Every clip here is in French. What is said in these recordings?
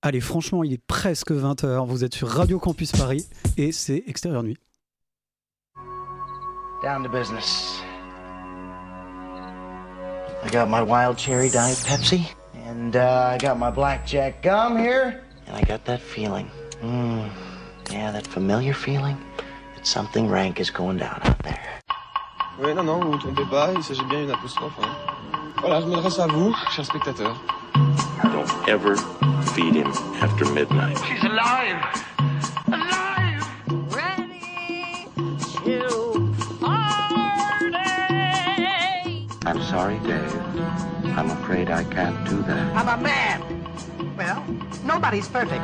Allez, franchement, il est presque 20h. Vous êtes sur Radio Campus Paris et c'est Extérieur Nuit. Down to business. I got my wild cherry diet Pepsi, and uh, I got my blackjack gum here, and I got that feeling. Mm, yeah, that familiar feeling that something rank is going down out there. Oui, non, non, vous vous trompez pas, il s'agit bien d'une apostrophe. Hein. Voilà, je m'adresse à vous, chers spectateurs. Don't ever feed him after midnight. She's alive! Alive! ready to party. I'm sorry, Dave. I'm afraid I can't do that. I'm a man. Well, nobody's perfect.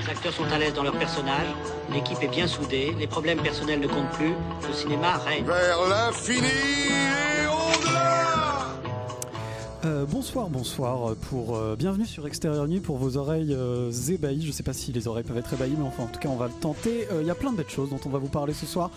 Les acteurs sont à l'aise dans leur personnage, l'équipe est bien soudée, les problèmes personnels ne comptent plus, le cinéma règne. Vers l'infini et au-delà Euh, bonsoir, bonsoir pour euh, bienvenue sur Extérieur Nuit pour vos oreilles euh, ébahies. Je sais pas si les oreilles peuvent être ébahies, mais enfin en tout cas on va le tenter. Il y a plein de belles choses dont on va vous parler ce soir.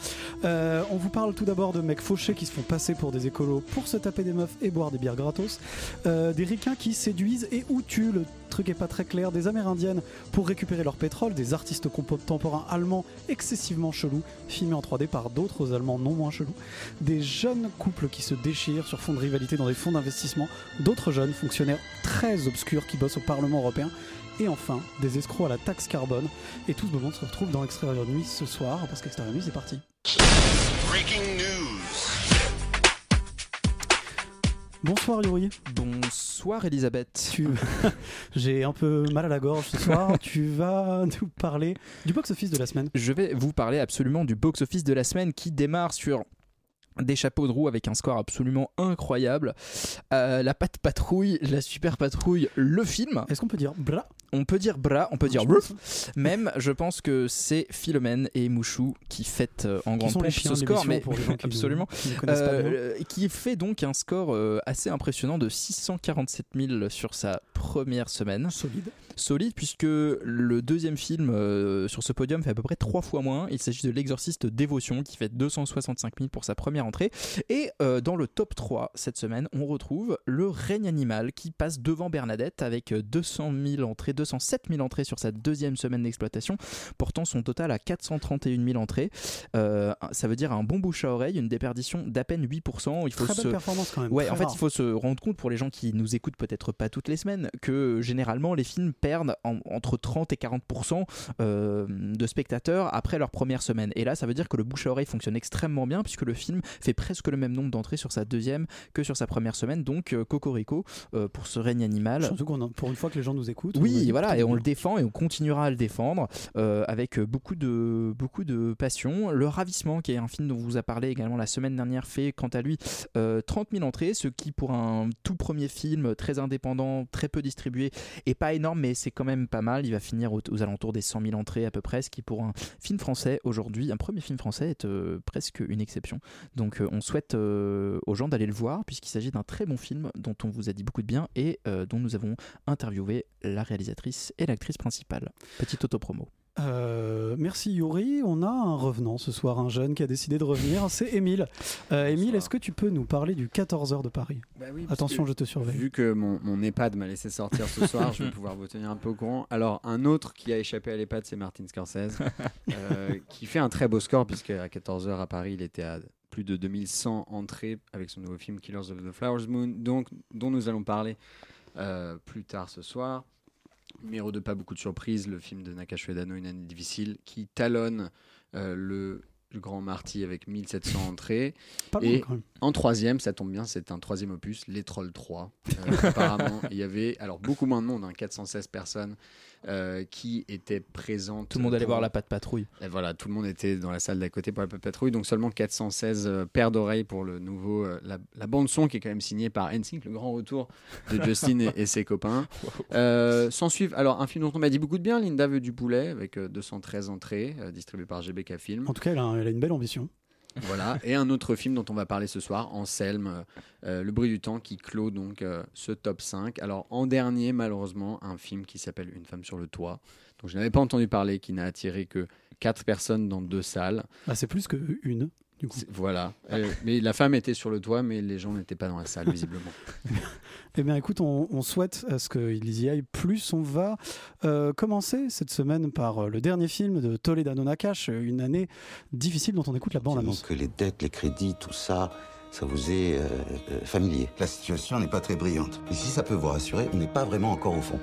On vous parle tout d'abord de mecs fauchés qui se font passer pour des écolos pour se taper des meufs et boire des bières gratos. Des ricains qui séduisent et ou tuent. Le truc est pas très clair. Des amérindiennes pour récupérer leur pétrole. Des artistes contemporains allemands excessivement chelous filmés en 3D par d'autres allemands non moins chelous. Des jeunes couples qui se déchirent sur fond de rivalité dans des fonds d'investissement d'autres jeunes fonctionnaires très obscurs qui bossent au Parlement européen, et enfin des escrocs à la taxe carbone. Et tout ce monde se retrouve dans Extérieur Nuit ce soir, parce qu'Extérieur Nuit c'est parti. Bonsoir Yuri, Bonsoir Elisabeth. tu... j'ai un peu mal à la gorge ce soir, tu vas nous parler du box-office de la semaine. Je vais vous parler absolument du box-office de la semaine qui démarre sur des chapeaux de roue avec un score absolument incroyable. Euh, la patte patrouille, la super patrouille, le film. Est-ce qu'on peut dire bla On peut dire bras, on peut dire rouf. Même, je pense que c'est Philomène et Mouchou qui fêtent euh, en grande pompe ce score, mais pour les gens qui ne- absolument. Euh, qui fait donc un score euh, assez impressionnant de 647 000 sur sa première semaine. Solide. Solide puisque le deuxième film euh, sur ce podium fait à peu près trois fois moins. Il s'agit de L'exorciste Dévotion qui fait 265 000 pour sa première entrée. Et euh, dans le top 3 cette semaine, on retrouve Le règne animal qui passe devant Bernadette avec 200 000 entrées, 207 000 entrées sur sa deuxième semaine d'exploitation, portant son total à 431 000 entrées. Euh, ça veut dire un bon bouche à oreille, une déperdition d'à peine 8%. Il faut Très se... belle performance quand même. Ouais, très en fait, rare. il faut se rendre compte pour les gens qui nous écoutent peut-être pas toutes les semaines que généralement les films perdent en- entre 30 et 40% euh, de spectateurs après leur première semaine. Et là, ça veut dire que le bouche à oreille fonctionne extrêmement bien puisque le film fait presque le même nombre d'entrées sur sa deuxième que sur sa première semaine. Donc, euh, Cocorico euh, pour ce règne animal. Surtout pour une fois que les gens nous écoutent. Oui, voilà, et on bien. le défend et on continuera à le défendre euh, avec beaucoup de, beaucoup de passion. Le Ravissement, qui est un film dont on vous a parlé également la semaine dernière, fait quant à lui euh, 30 000 entrées, ce qui pour un tout premier film très indépendant, très peu distribué, est pas énorme, mais c'est quand même pas mal. Il va finir aux, alentours des 100 000 entrées à peu près, ce qui pour un film français aujourd'hui, un premier film français, est euh, presque une exception. Donc euh, on souhaite euh, aux gens d'aller le voir, puisqu'il s'agit d'un très bon film dont on vous a dit beaucoup de bien et dont nous avons interviewé la réalisatrice et l'actrice principale. Petite autopromo. Euh, merci Yuri. On a un revenant ce soir, un jeune qui a décidé de revenir. C'est Émile. Euh, Émile, est-ce que tu peux nous parler du 14h de Paris? Bah oui, Attention, je te surveille. Vu que mon, mon EHPAD m'a laissé sortir ce soir, je vais pouvoir vous tenir un peu au courant. Alors, un autre qui a échappé à l'EHPAD, c'est Martin Scorsese, euh, qui fait un très beau score, puisque à 14h à Paris, il était à plus de 2100 entrées avec son nouveau film Killers of the Flowers Moon, donc, dont nous allons parler plus tard ce soir. Numéro 2, pas beaucoup de surprises, le film de Nakash Uedano, Une année difficile, qui talonne euh, le, Grand Marty avec 1700 entrées. Pas et-. En troisième, ça tombe bien, c'est un troisième opus, Les Trolls 3. Euh, apparemment, il y avait alors beaucoup moins de monde, hein, 416 personnes euh, qui étaient présentes. Tout le monde allait pour- voir la patte patrouille. Et voilà, tout le monde était dans la salle d'à côté pour la patrouille, donc seulement 416 euh, paires d'oreilles pour le nouveau, euh, la, la bande son qui est quand même signée par NSYNC, le grand retour de Justin et, et ses copains. Euh, S'en suivent, alors un film dont on m'a dit beaucoup de bien, Linda veut du poulet, avec euh, 213 entrées, euh, distribué par GBK Film. En tout cas, elle a, elle a une belle ambition. Voilà, et un autre film dont on va parler ce soir, Anselme, euh, euh, Le bruit du temps, qui clôt donc euh, ce top 5. Alors en dernier, malheureusement, un film qui s'appelle Une femme sur le toit, dont je n'avais pas entendu parler, qui n'a attiré que 4 personnes dans deux salles. Ah, c'est plus que une. Du coup. C'est- Voilà. Euh, mais la femme était sur le toit, mais les gens n'étaient pas dans la salle, visiblement. Eh bien, écoute, on, on souhaite à ce qu'ils y aillent plus. On va euh, commencer cette semaine par euh, le dernier film de Toledano Nakash, une année difficile dont on écoute la bande-annonce. que les dettes, les crédits, tout ça, ça vous est euh, euh, familier. La situation n'est pas très brillante. Et si ça peut vous rassurer, on n'est pas vraiment encore au fond.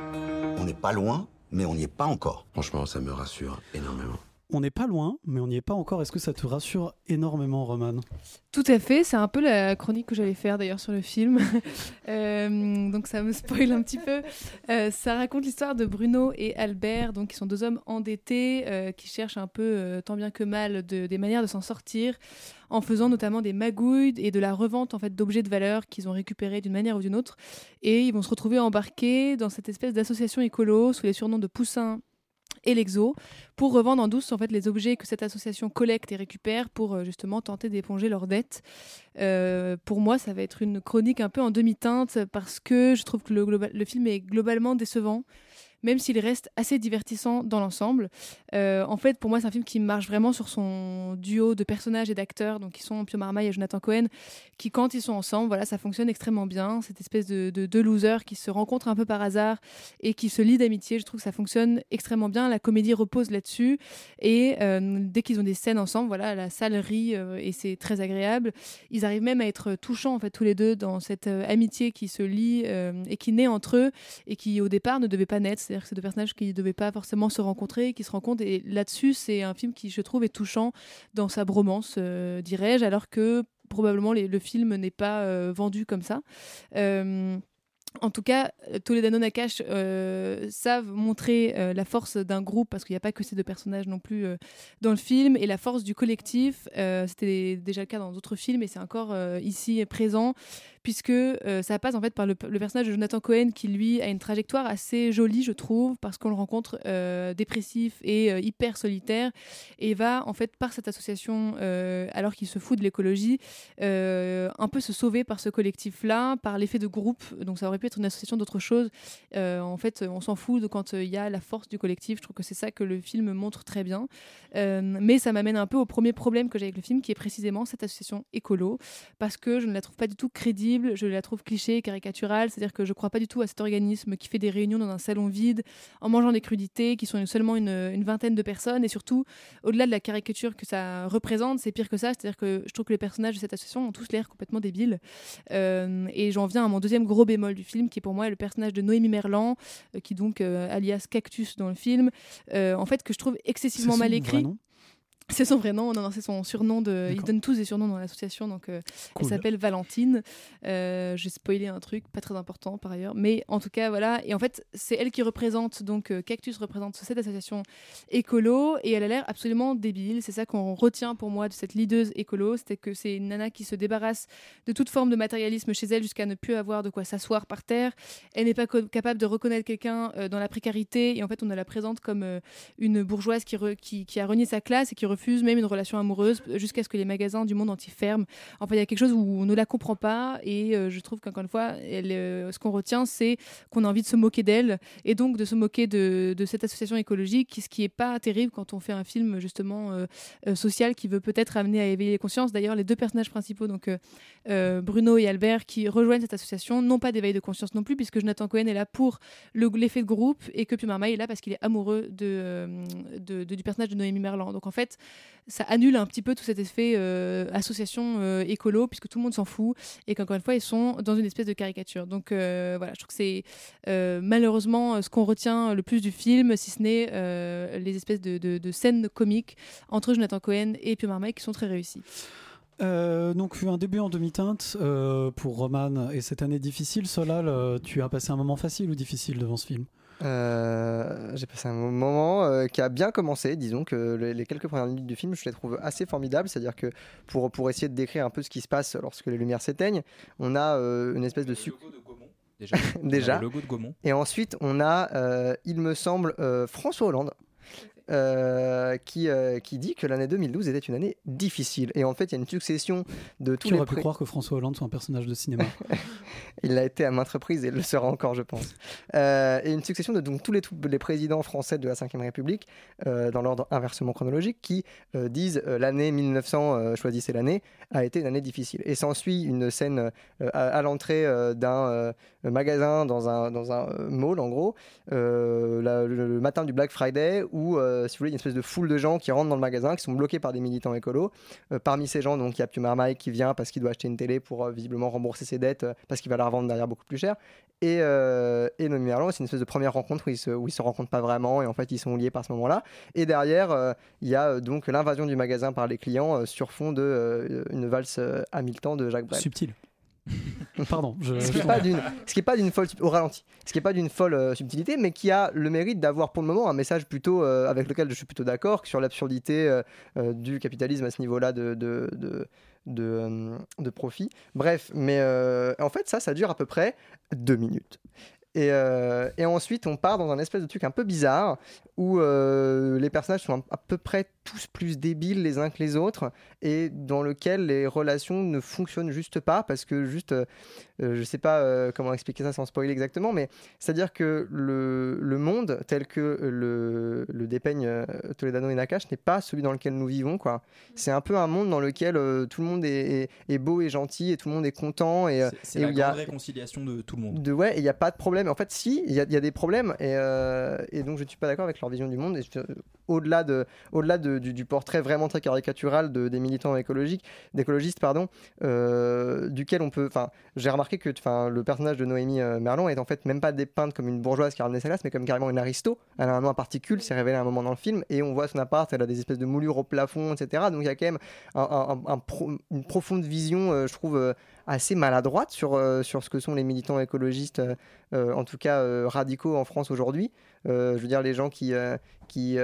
On n'est pas loin, mais on n'y est pas encore. Franchement, ça me rassure énormément. On n'est pas loin, mais on n'y est pas encore. Est-ce que ça te rassure énormément, Roman? Tout à fait, c'est un peu la chronique que j'allais faire d'ailleurs sur le film. Euh, donc ça me spoil un petit peu. Euh, ça raconte l'histoire de Bruno et Albert, donc qui sont deux hommes endettés euh, qui cherchent un peu tant bien que mal de- des manières de s'en sortir en faisant notamment des magouilles et de la revente en fait d'objets de valeur qu'ils ont récupérés d'une manière ou d'une autre. Et ils vont se retrouver embarqués dans cette espèce d'association écolo sous les surnoms de Poussin et l'Exo pour revendre en douce en fait les objets que cette association collecte et récupère pour euh, justement tenter d'éponger leurs dettes. Euh, pour moi, ça va être une chronique un peu en demi-teinte parce que je trouve que le, film est globalement décevant. Même s'il reste assez divertissant dans l'ensemble. Euh, en fait, pour moi, c'est un film qui marche vraiment sur son duo de personnages et d'acteurs, donc qui sont Pio Marmaille et Jonathan Cohen, qui, quand ils sont ensemble, voilà, ça fonctionne extrêmement bien. Cette espèce de, de deux losers qui se rencontrent un peu par hasard et qui se lient d'amitié, je trouve que ça fonctionne extrêmement bien. La comédie repose là-dessus. Et euh, dès qu'ils ont des scènes ensemble, voilà, la salle rit euh, et c'est très agréable. Ils arrivent même à être touchants, en fait, tous les deux, dans cette amitié qui se lie et qui naît entre eux et qui, au départ, ne devait pas naître. C'est-à-dire que c'est deux personnages qui ne devaient pas forcément se rencontrer, qui se rencontrent. Et là-dessus, c'est un film qui, je trouve, est touchant dans sa bromance, euh, dirais-je, alors que probablement le film n'est pas euh, vendu comme ça. Euh, en tout cas, Toledano Nakash euh, savent montrer la force d'un groupe, parce qu'il n'y a pas que ces deux personnages non plus dans le film, et la force du collectif. C'était déjà le cas dans d'autres films, et c'est encore ici présent, puisque euh, ça passe en fait par le, personnage de Jonathan Cohen, qui lui a une trajectoire assez jolie, je trouve, parce qu'on le rencontre euh, dépressif et euh, hyper solitaire, et va en fait par cette association, alors qu'il se fout de l'écologie, un peu se sauver par ce collectif-là, par l'effet de groupe. Donc ça aurait pu être une association d'autre chose. En fait, on s'en fout de quand il y a la force du collectif. Je trouve que c'est ça que le film montre très bien. Mais ça m'amène un peu au premier problème que j'ai avec le film, qui est précisément cette association écolo, parce que je ne la trouve pas du tout crédible, je la trouve cliché, caricaturale, c'est-à-dire que je crois pas du tout à cet organisme qui fait des réunions dans un salon vide, en mangeant des crudités, qui sont seulement une, une vingtaine de personnes, et surtout, au-delà de la caricature que ça représente, c'est pire que ça, c'est-à-dire que je trouve que les personnages de cette association ont tous l'air complètement débiles. Euh, et j'en viens à mon deuxième gros bémol du film, qui est pour moi le personnage de Noémie Merlan, euh, qui donc euh, alias Cactus dans le film, en fait que je trouve excessivement mal écrit. C'est son vrai nom, non, non, c'est son surnom. De... Ils donnent tous des surnoms dans l'association, donc euh, Cool. elle s'appelle Valentine. Euh, J'ai spoilé un truc, pas très important par ailleurs, mais en tout cas voilà. Et en fait, c'est elle qui représente donc euh, Cactus représente cette association écolo et elle a l'air absolument débile. C'est ça qu'on retient pour moi de cette leaduse écolo, c'était que c'est une nana qui se débarrasse de toute forme de matérialisme chez elle jusqu'à ne plus avoir de quoi s'asseoir par terre. Elle n'est pas capable de reconnaître quelqu'un euh, dans la précarité et en fait on la présente comme une bourgeoise qui, qui, qui a renié sa classe et qui refuse même une relation amoureuse jusqu'à ce que les magasins du monde entier ferment. Enfin, il y a quelque chose où on ne la comprend pas et euh, je trouve qu'encore une fois, euh, ce qu'on retient, c'est qu'on a envie de se moquer d'elle et donc de se moquer de, cette association écologique, ce qui est pas terrible quand on fait un film justement euh, euh, social qui veut peut-être amener à éveiller les consciences. D'ailleurs, les deux personnages principaux, donc euh, euh, Bruno et Albert, qui rejoignent cette association, n'ont pas d'éveil de conscience non plus, puisque Jonathan Cohen est là pour le- l'effet de groupe et que Pio Marmaille est là parce qu'il est amoureux de, euh, du personnage de Noémie Merlan. Donc en fait, ça annule un petit peu tout cet effet euh, association euh, écolo, puisque tout le monde s'en fout et qu'encore une fois, ils sont dans une espèce de caricature. Donc euh, voilà, je trouve que c'est euh, malheureusement ce qu'on retient le plus du film, si ce n'est les espèces de, scènes comiques entre Jonathan Cohen et Pio Marmaille qui sont très réussies. Euh, donc un début en demi-teinte pour Roman et cette année difficile. Solal, tu as passé un moment facile ou difficile devant ce film? Euh, j'ai passé un moment euh, qui a bien commencé. Disons que les, les quelques premières minutes du film, je les trouve assez formidables. C'est-à-dire que pour, pour essayer de décrire un peu ce qui se passe lorsque les lumières s'éteignent, on a euh, une espèce de su- Déjà. Déjà. Le logo de Gaumont. Et ensuite, on a, euh, il me semble, euh, François Hollande. Euh, qui, euh, qui dit que l'année 2012 était une année difficile. Et en fait, il y a une succession de tous Qui les aurait pu croire que François Hollande soit un personnage de cinéma Il l'a été à maintes reprises et le sera encore, je pense. Euh, et une succession de donc, tous les, les présidents français de la Ve République, euh, dans l'ordre inversement chronologique, qui disent l'année 1900, euh, choisissez l'année, a été une année difficile. Et s'ensuit une scène à, à l'entrée d'un magasin dans un, dans un mall, en gros, la- le, le matin du Black Friday, où, euh, si vous voulez, il y a une espèce de foule de gens qui rentrent dans le magasin, qui sont bloqués par des militants écolos. Euh, parmi ces gens, donc, il y a Pio Marmaille qui vient parce qu'il doit acheter une télé pour euh, visiblement rembourser ses dettes, parce qu'il va la revendre derrière beaucoup plus cher. Et, et Noémie Merlan, c'est une espèce de première rencontre où ils, se, où ils se rencontrent pas vraiment, et en fait, ils sont liés par ce moment-là. Et derrière, il y a donc l'invasion du magasin par les clients sur fond de une valse Hamilton de Jacques Brel. Subtil. Pardon. Je, Ce qui n'est pas d'une, folle au ralenti, ce qui est pas d'une folle euh, subtilité, mais qui a le mérite d'avoir pour le moment un message plutôt euh, avec lequel je suis plutôt d'accord sur l'absurdité euh, du capitalisme à ce niveau-là de de, de, de, de profit. Bref, mais en fait ça, ça dure à peu près deux minutes. Et, euh, et ensuite, on part dans un espèce de truc un peu bizarre où euh, les personnages sont à peu près tous plus débiles les uns que les autres et dans lequel les relations ne fonctionnent juste pas parce que juste, euh, je sais pas euh, comment expliquer ça sans spoiler exactement, mais c'est-à-dire que le, le monde tel que le, le dépeigne euh, Toledano et Nakash n'est pas celui dans lequel nous vivons. quoi. C'est un peu un monde dans lequel tout le monde est, est- est beau et gentil et tout le monde est content et, C'est la il y a- grande réconciliation de tout le monde. de ouais, il n'y a pas de problème. En fait, si, il y, a- il y a des problèmes. Et, et donc, je ne suis pas d'accord avec leur vision du monde. Au-delà de, au-delà de- du, du portrait vraiment très caricatural de, des militants écologiques, d'écologistes, pardon, euh, duquel on peut. Enfin, j'ai remarqué que le personnage de Noémie euh, Merlon est en fait même pas dépeinte comme une bourgeoise qui a sa classe, mais comme carrément une aristo. Elle a un nom à particules, c'est révélé à un moment dans le film. Et on voit son appart, elle a des espèces de moulures au plafond, etc. Donc, il y a quand même une profonde vision, euh, je trouve. euh, assez maladroite sur, sur ce que sont les militants écologistes, en tout cas radicaux en France aujourd'hui. Je veux dire, les gens qui, qui,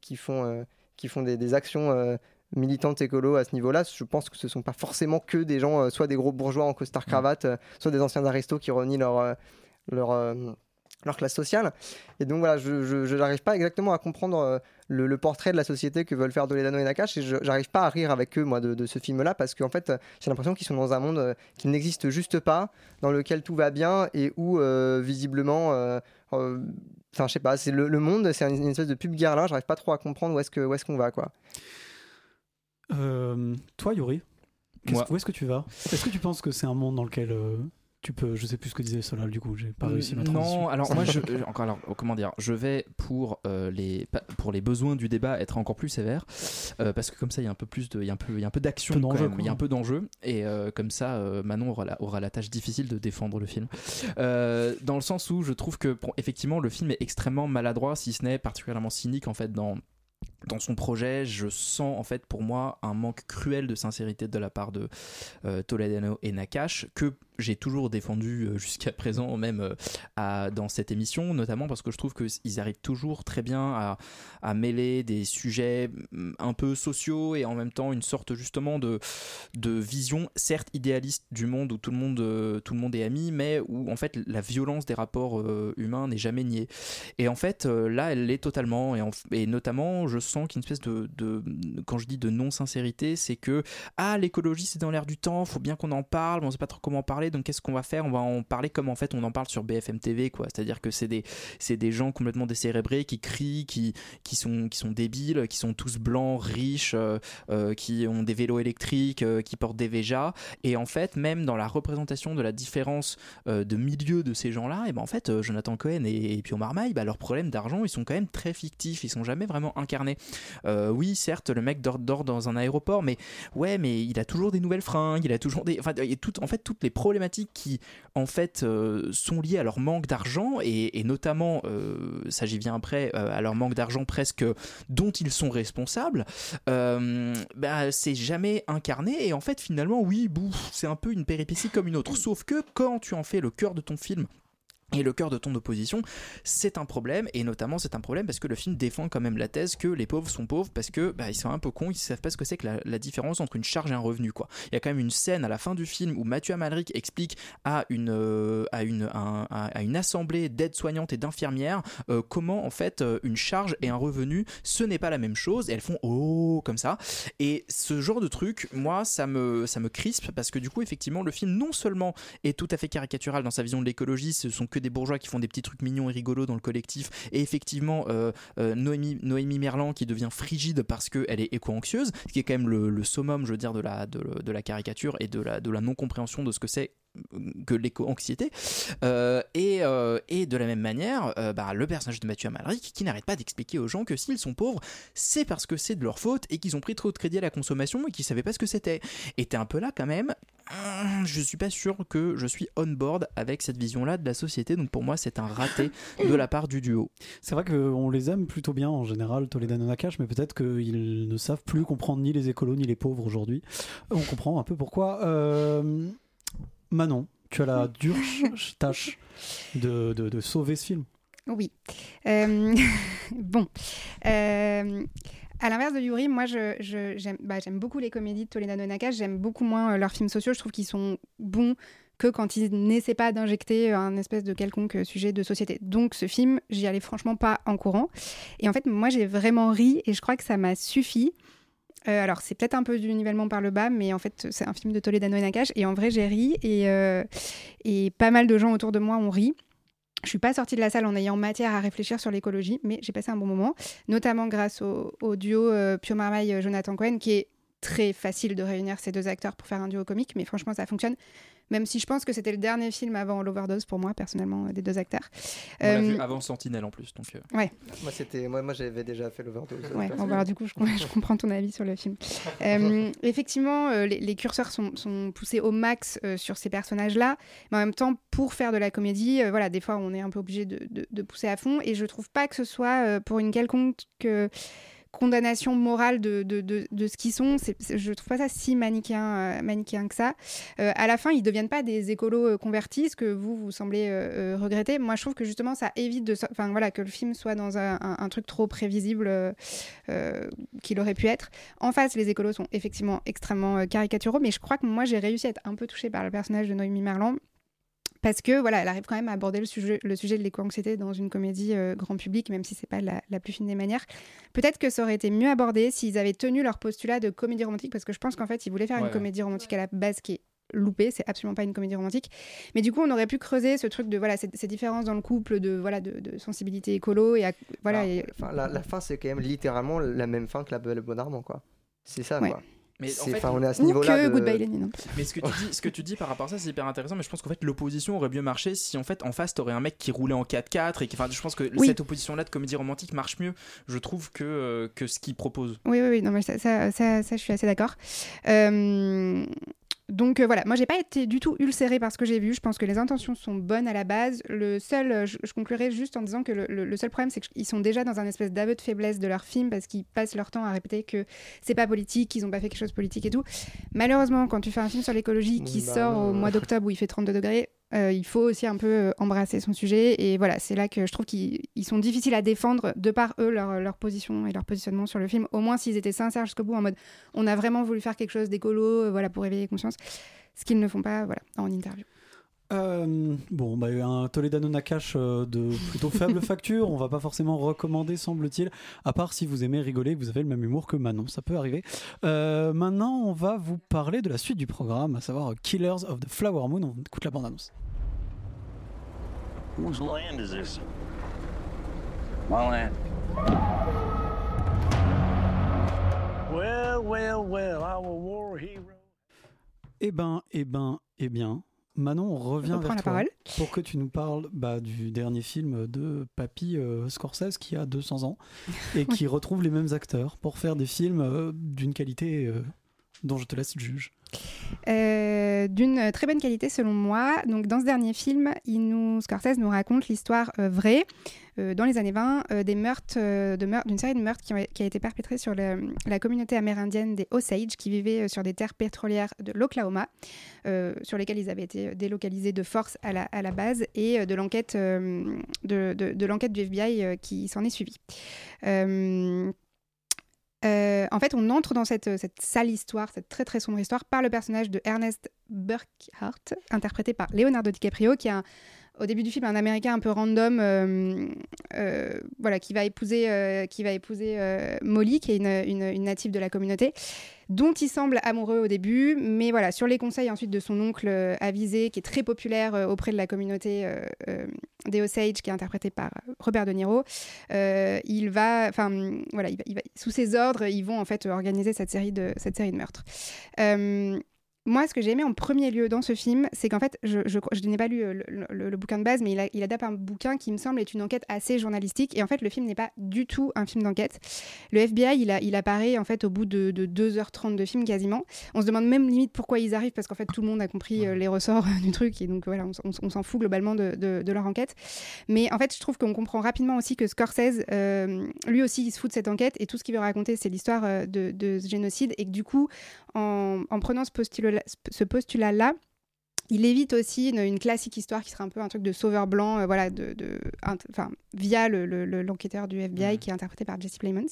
qui font, qui font des, actions militantes écolo à ce niveau-là, je pense que ce ne sont pas forcément que des gens, euh, soit des gros bourgeois en costard-cravate, euh, soit des anciens aristos qui renient leur... euh, leur leur classe sociale. Et donc voilà, je n'arrive pas exactement à comprendre le, le portrait de la société que veulent faire Toledano et Nakash et je j'arrive pas à rire avec eux moi de, de ce film-là parce qu'en fait j'ai l'impression qu'ils sont dans un monde qui n'existe juste pas, dans lequel tout va bien et où visiblement, enfin je sais pas, c'est le, le monde, c'est une, une espèce de pub guerlin, j'arrive pas trop à comprendre où est-ce que où est-ce qu'on va quoi. Euh, toi, Yuri, où est-ce que tu vas Est-ce que tu penses que c'est un monde dans lequel euh, tu peux. Je sais plus ce que disait Solal, du coup, j'ai pas réussi ma transition. Non, alors moi, je, encore, alors, comment dire, je vais pour euh, les pour les besoins du débat être encore plus sévère, parce que comme ça, il y a un peu plus de, il y a un peu, il y a un peu d'action, il y a un peu d'enjeu, et comme ça, Manon aura la, aura la tâche difficile de défendre le film, dans le sens où je trouve que, effectivement, le film est extrêmement maladroit, si ce n'est particulièrement cynique en fait dans dans son projet, je sens en fait pour moi un manque cruel de sincérité de la part de euh, Toledano et Nakash que j'ai toujours défendu euh, jusqu'à présent même euh, dans cette émission, notamment parce que je trouve qu'ils arrivent toujours très bien à, mêler des sujets mm, un peu sociaux et en même temps une sorte justement de, vision certes idéaliste du monde où tout le monde, euh, tout le monde est ami, mais où en fait la violence des rapports humains n'est jamais niée. Et en fait, là, elle l'est totalement. Et, en- et notamment, je sens qu'une espèce de, Quand je dis de non-sincérité, c'est que. Ah, l'écologie, c'est dans l'air du temps, faut bien qu'on en parle, mais on sait pas trop comment en donc qu'est-ce qu'on va faire? On va en parler comme en fait on en parle sur BFM TV, quoi. C'est-à-dire que c'est des, c'est des gens complètement décérébrés qui crient, qui, qui, sont, qui sont débiles, qui sont tous blancs, riches, euh, euh, qui ont des vélos électriques, euh, qui portent des Véjas. Et en fait, même dans la représentation de la différence de milieu de ces gens-là, et ben en fait, Jonathan Cohen et, Pio Marmaille, bah, leurs problèmes d'argent, ils sont quand même très fictifs, ils sont jamais vraiment incarnés. Oui, certes, le mec dort, dort dans un aéroport, mais ouais, mais il a toujours des nouvelles fringues, il a toujours des, enfin, tout, en fait, toutes les qui, en fait, euh, sont liées à leur manque d'argent et, notamment, euh, ça j'y viens après, euh, à leur manque d'argent presque dont ils sont responsables. euh, bah, c'est jamais incarné et en fait, finalement, oui, c'est un peu une péripétie comme une autre. Sauf que quand tu en fais le cœur de ton film Et le cœur de ton opposition, c'est un problème, et notamment c'est un problème parce que le film défend quand même la thèse que les pauvres sont pauvres parce que bah, ils sont un peu cons, ils savent pas ce que c'est que la, différence entre une charge et un revenu quoi. Il y a quand même une scène à la fin du film où Mathieu Amalric explique à une euh, à une un- à, une assemblée d'aides-soignantes et d'infirmières euh, comment en fait euh, une charge et un revenu ce n'est pas la même chose. Et elles font oh comme ça. Et ce genre de truc, moi ça me ça me crispe parce que du coup effectivement le film non seulement est tout à fait caricatural dans sa vision de l'écologie, ce sont des bourgeois qui font des petits trucs mignons et rigolos dans le collectif, et effectivement euh, euh, Noémie, Noémie Merlan qui devient frigide parce qu'elle est éco-anxieuse, ce qui est quand même le, summum, je veux dire, de la, de la caricature et de la, de la non-compréhension de ce que c'est que l'éco-anxiété. Euh, et, euh, et de la même manière, euh, bah, le personnage de Mathieu Amalric qui n'arrête pas d'expliquer aux gens que s'ils sont pauvres, c'est parce que c'est de leur faute et qu'ils ont pris trop de crédit à la consommation et qu'ils savaient pas ce que c'était. Et t'es un peu là quand même. hum, Je suis pas sûr que je suis on board avec cette vision-là de la société. Donc pour moi, c'est un raté de la part du duo. C'est vrai qu'on les aime plutôt bien en général, Toledano Nakash, mais peut-être qu'ils ne savent plus comprendre ni les écolos ni les pauvres aujourd'hui. On comprend un peu pourquoi. Manon, tu as la dure ch- tâche de, de- de sauver ce film. Oui. Euh, bon. Euh, à l'inverse de Yuri, moi, je, je- j'aime, bah, j'aime beaucoup les comédies de Toledano Nakash. J'aime beaucoup moins euh, leurs films sociaux. Je trouve qu'ils sont bons que quand ils n'essaient pas d'injecter un espèce de quelconque euh, sujet de société. Donc, ce film, j'y allais franchement pas en courant. Et en fait, moi, j'ai vraiment ri et je crois que ça m'a suffi. Euh, alors, c'est peut-être un peu du nivellement par le bas, mais en fait, c'est un film de Toledano et Nakash. Et en vrai, j'ai ri et, euh, et pas mal de gens autour de moi ont ri. Je suis pas sortie de la salle en ayant matière à réfléchir sur l'écologie, mais j'ai passé un bon moment, notamment grâce au, duo euh, Pio Marmaille euh, Jonathan Cohen, qui est très facile de réunir ces deux acteurs pour faire un duo comique, mais franchement ça fonctionne. Même si je pense que c'était le dernier film avant l'overdose pour moi personnellement euh, des deux acteurs. On Euh, vu avant Sentinelle en plus. Donc, euh. Ouais. Moi, c'était, moi, moi j'avais déjà fait l'overdose. Ouais, bon, bah, alors, du coup, je, je comprends ton avis sur le film. Euh, effectivement, euh, les, les curseurs sont, sont poussés au max euh, sur ces personnages-là, mais en même temps, pour faire de la comédie, euh, voilà, des fois, on est un peu obligé de, de- de pousser à fond, et je trouve pas que ce soit euh, pour une quelconque euh, condamnation morale de, de, de, ce qu'ils sont. C'est- c'est- je trouve pas ça si manichéen, euh, que ça. Euh, à la fin, ils deviennent pas des écolos euh, convertis, ce que vous, vous semblez euh, euh, regretter. Moi, je trouve que justement, ça évite de, enfin voilà, que le film soit dans un, truc trop prévisible qu'il aurait pu être. En face, les écolos sont effectivement extrêmement caricaturaux, mais je crois que moi, j'ai réussi à être un peu touchée par le personnage de Noémie Merlan. Parce que voilà, elle arrive quand même à aborder le sujet, le sujet de l'éco-anxiété dans une comédie euh, grand public, même si c'est pas la, la plus fine des manières. Peut-être que ça aurait été mieux abordé s'ils avaient tenu leur postulat de comédie romantique, parce que je pense qu'en fait, ils voulaient faire Ouais, une comédie romantique à la base qui est loupée, c'est absolument pas une comédie romantique. Mais du coup, on aurait pu creuser ce truc de voilà ces, ces différences dans le couple, de voilà de, de sensibilité écolo et à- voilà. et- Enfin, la, la fin, c'est quand même littéralement la même fin que la Belle Bonne Armand, quoi. C'est ça, Ouais. quoi. Mais en fait, on est à ce niveau-là. que de- Goodbye Lenin. Mais ce que, tu dis, ce que tu dis par rapport à ça, c'est hyper intéressant. Mais je pense qu'en fait, l'opposition aurait mieux marché si en fait, en face, t'aurais un mec qui roulait en 4x4. Et qui, enfin, je pense que Oui. cette opposition-là de comédie romantique marche mieux, je trouve, que, euh, que ce qu'il propose. Oui, oui, oui, non, mais ça, ça, ça, ça, je suis assez d'accord. Euh, donc euh, voilà, moi j'ai pas été du tout ulcérée par ce que j'ai vu. Je pense que les intentions sont bonnes à la base. Le seul, euh, je, je conclurai juste en disant que le, le- le seul problème, c'est qu'ils sont déjà dans un espèce d'aveu de faiblesse de leur film parce qu'ils passent leur temps à répéter que c'est pas politique, qu'ils ont pas fait quelque chose de politique et tout. Malheureusement, quand tu fais un film sur l'écologie qui bah sort au mois d'octobre où il fait 32 degrés, euh, il faut aussi un peu euh, embrasser son sujet. Et voilà, c'est là que je trouve qu'ils ils sont difficiles à défendre de par eux, leur, position et leur positionnement sur le film. Au moins s'ils étaient sincères jusqu'au bout, en mode on a vraiment voulu faire quelque chose d'écolo, euh, voilà, pour éveiller les consciences. Ce qu'ils ne font pas, voilà, en interview. Euh, bon, bah, un Toledano Nakash euh, de plutôt faible facture, on va pas forcément recommander, semble-t-il, à part si vous aimez rigoler et que vous avez le même humour que Manon, ça peut arriver. Euh, maintenant, on va vous parler de la suite du programme, à savoir Killers of the Flower Moon. On écoute la bande-annonce. Whose land is this? My land. Well, well, well, our war hero. Eh ben, eh ben, eh bien, Manon, on revient vers la toi parole. pour que tu nous parles bah, du dernier film de Papy euh, Scorsese qui a 200 ans et qui retrouve les mêmes acteurs pour faire des films euh, d'une qualité euh, dont je te laisse juge. euh, d'une très bonne qualité selon moi. Donc dans ce dernier film, il Scorsese nous raconte l'histoire euh, vraie euh, dans les années 20 euh, des meurtres, d'une série de meurtres qui, a été perpétrée sur la communauté amérindienne des Osage qui vivaient sur des terres pétrolières de l'Oklahoma, sur lesquelles ils avaient été délocalisés de force à la, base et de l'enquête de, l'enquête du FBI qui s'en est suivie. Euh, euh, en fait, on entre dans cette, cette sale histoire, cette très très sombre histoire, par le personnage de Ernest Burkhardt, interprété par Leonardo DiCaprio, qui est un- au début du film un Américain un peu random, euh, euh, voilà, qui va épouser, euh, Molly, qui est une, native de la communauté, dont il semble amoureux au début, mais voilà, sur les conseils ensuite de son oncle avisé, qui est très populaire auprès de la communauté des Osage, qui est interprété par Robert De Niro, il va, enfin voilà, sous ses ordres, ils vont en fait organiser cette série de, cette série de meurtres. Moi, ce que j'ai aimé en premier lieu dans ce film, c'est qu'en fait, je, je, je n'ai pas lu euh, le, le- le bouquin de base, mais il, a, il adapte un bouquin qui me semble être une enquête assez journalistique. Et en fait, le film n'est pas du tout un film d'enquête. Le FBI, il, a, il apparaît en fait au bout de, de 2h30 de film quasiment. On se demande même limite pourquoi ils arrivent, parce qu'en fait, tout le monde a compris euh, les ressorts du truc. Et donc, voilà, on, s'en fout globalement de, de- de leur enquête. Mais en fait, je trouve qu'on comprend rapidement aussi que Scorsese, euh, lui aussi, il se fout de cette enquête. Et tout ce qu'il veut raconter, c'est l'histoire de, de ce génocide. Et que du coup, en, en prenant ce postulat- ce postulat-là, il évite aussi une, une classique histoire qui serait un peu un truc de sauveur blanc, euh, voilà, de, enfin, via le- le- le- l'enquêteur du FBI qui est interprété par Jesse Plemons.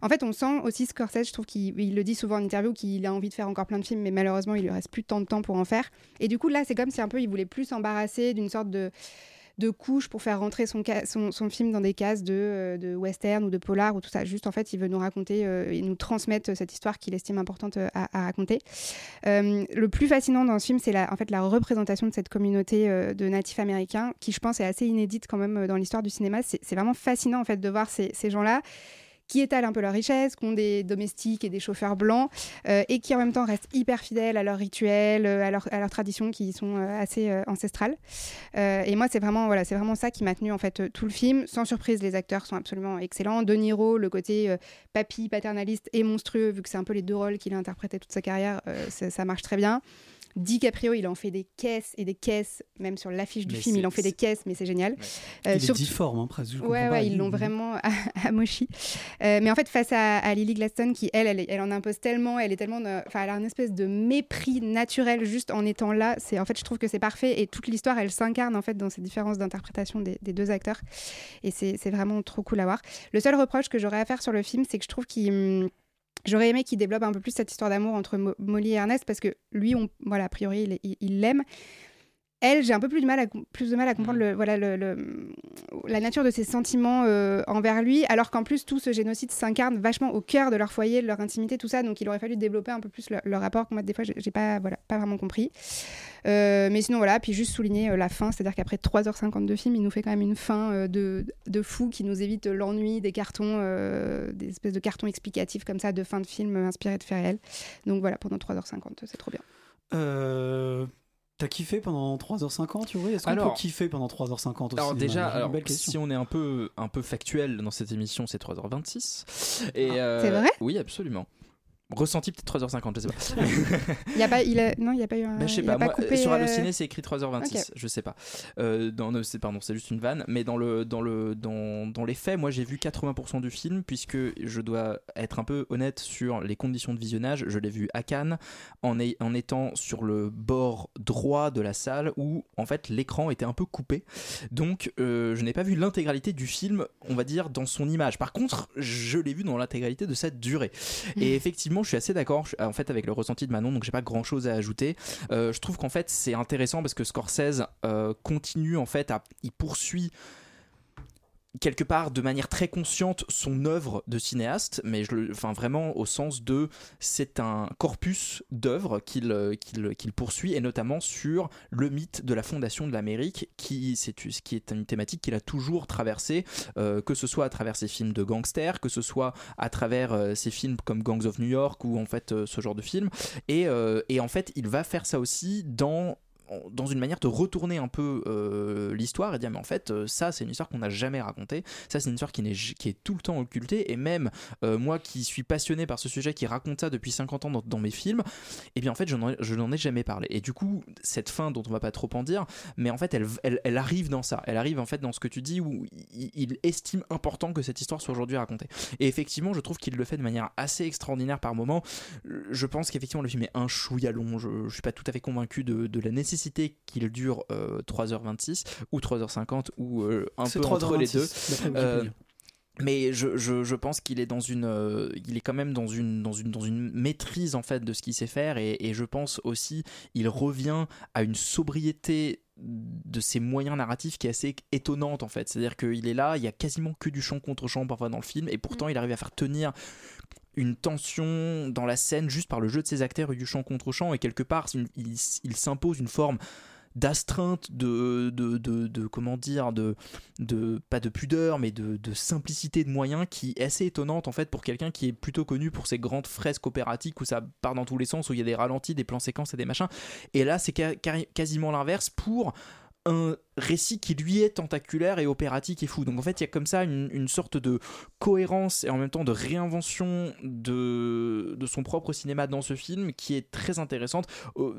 En fait, on sent aussi Scorsese, je trouve qu'il il le dit souvent en interview, qu'il a envie de faire encore plein de films, mais malheureusement, il lui reste plus tant de temps pour en faire. Et du coup, là, c'est comme si un peu il voulait plus s'embarrasser d'une sorte de de couches pour faire rentrer son, son, film dans des cases de, euh, de western ou de polar ou tout ça. Juste, en fait, il veut nous raconter euh, et nous transmettre cette histoire qu'il estime importante euh, à, raconter. Euh, le plus fascinant dans ce film, c'est en fait, la représentation de cette communauté euh, de natifs américains, qui, je pense, est assez inédite quand même euh, dans l'histoire du cinéma. C'est c'est vraiment fascinant, en fait, de voir ces, ces gens-là qui étalent un peu leur richesse, qui ont des domestiques et des chauffeurs blancs, euh, et qui en même temps restent hyper fidèles à leurs rituels, euh, à, leur- à leurs traditions qui sont euh, assez ancestrales. Et moi, c'est vraiment, voilà, c'est vraiment ça qui m'a tenu en fait tout le film. Sans surprise, les acteurs sont absolument excellents. De Niro, le côté papy, paternaliste et monstrueux, vu que c'est un peu les deux rôles qu'il a interprétés toute sa carrière, ça marche très bien. DiCaprio, il en fait des caisses et des caisses, même sur l'affiche du Mais film, il en fait des caisses, mais c'est génial. Euh, il est surtout- difforme, hein, presque. Ouais, ouais, ils l'ont vraiment amochi. Euh, mais en fait, face à, à Lily Gladstone, qui elle, elle, est- elle en impose tellement, elle est tellement, enfin, elle a une espèce de mépris naturel juste en étant là. C'est en fait, je trouve que c'est parfait et toute l'histoire, elle s'incarne en fait dans ces différences d'interprétation des, des deux acteurs et c'est c'est vraiment trop cool à voir. Le seul reproche que j'aurais à faire sur le film, c'est que je trouve qu'il hum, J'aurais aimé qu'il développe un peu plus cette histoire d'amour entre Mo- Molly et Ernest parce que lui, voilà, a priori, il l'aime. Elle, j'ai un peu plus de mal à, com- plus de mal à comprendre le, voilà, le, le- la nature de ses sentiments euh, envers lui, alors qu'en plus, tout ce génocide s'incarne vachement au cœur de leur foyer, de leur intimité, tout ça. Donc, il aurait fallu développer un peu plus le, leur rapport que moi, des fois, j'ai pas, voilà, pas vraiment compris. Euh, mais sinon, voilà, puis juste souligner euh, la fin, c'est-à-dire qu'après 3h50 de film, il nous fait quand même une fin euh, de, de fou qui nous évite l'ennui des cartons, euh, des espèces de cartons explicatifs comme ça de fin de film inspirés de faits réels. Donc voilà, pendant 3h50, c'est trop bien. Euh, T'as kiffé pendant 3h50, tu vois Est-ce qu'on peut kiffer pendant 3h50 aussi? Alors déjà, Une alors, belle si on est un peu, un peu factuel dans cette émission, c'est 3h26. Et, euh, C'est vrai? Oui, absolument. Ressenti peut-être 3h50, je sais pas. Il y a pas, il a, non, il y a pas eu un. Bah, je sais pas, moi, coupé, sur euh, Allociné c'est écrit 3h26, Ok. je sais pas. Euh, dans, non, c'est, pardon, c'est juste une vanne, mais dans, le, dans, le, dans, dans les faits, moi j'ai vu 80% du film, puisque je dois être un peu honnête sur les conditions de visionnage. Je l'ai vu à Cannes, en, est- en étant sur le bord droit de la salle, où en fait l'écran était un peu coupé. Donc euh, je n'ai pas vu l'intégralité du film, on va dire, dans son image. Par contre, je l'ai vu dans l'intégralité de sa durée. Et effectivement, je suis assez d'accord en fait avec le ressenti de Manon, donc j'ai pas grand chose à ajouter. Euh, je trouve qu'en fait c'est intéressant parce que Scorsese euh, continue en fait à, il poursuit quelque part de manière très consciente son œuvre de cinéaste, mais je le, enfin vraiment au sens de c'est un corpus d'œuvres qu'il euh, poursuit et notamment sur le mythe de la fondation de l'Amérique qui qui est une thématique qu'il a toujours traversée, euh, que ce soit à travers ses films de gangsters, que ce soit à travers euh, ses films comme Gangs of New York ou en fait ce genre de films. Et, et en fait il va faire ça aussi dans dans une manière de retourner un peu euh, l'histoire et dire mais en fait euh, ça c'est une histoire qu'on n'a jamais racontée, ça c'est une histoire qui, est tout le temps occultée et même euh, moi qui suis passionné par ce sujet, qui raconte ça depuis 50 ans dans, mes films, et bien en fait je n'en, ai- jamais parlé. Et du coup cette fin dont on va pas trop en dire, mais en fait elle, arrive dans ça, elle arrive en fait dans ce que tu dis où il, estime important que cette histoire soit aujourd'hui racontée. Et effectivement je trouve qu'il le fait de manière assez extraordinaire par moment. Je pense qu'effectivement le film est un chouïa long, je, suis pas tout à fait convaincu de la nécessité qu'il dure euh, 3h26 ou 3h50 ou euh, un C'est peu entre les 3h26, deux. Euh, mais je, je, je pense qu'il est dans une euh, il est quand même dans une dans une dans une maîtrise en fait de ce qu'il sait faire et, et je pense aussi il revient à une sobriété de ses moyens narratifs qui est assez étonnante en fait. C'est à dire qu'il est là il y a quasiment que du chant contre chant parfois dans le film et pourtant il arrive à faire tenir une tension dans la scène juste par le jeu de ses acteurs et du chant contre chant et quelque part il, s'impose une forme d'astreinte de, de, de, comment dire de, de pas de pudeur mais de, simplicité de moyens qui est assez étonnante en fait pour quelqu'un qui est plutôt connu pour ses grandes fresques opératiques où ça part dans tous les sens où il y a des ralentis des plans séquences et des machins. Et là c'est quasiment l'inverse pour un récit qui lui est tentaculaire et opératique et fou. Donc en fait, il y a comme ça une, une sorte de cohérence et en même temps de réinvention de, de son propre cinéma dans ce film qui est très intéressante,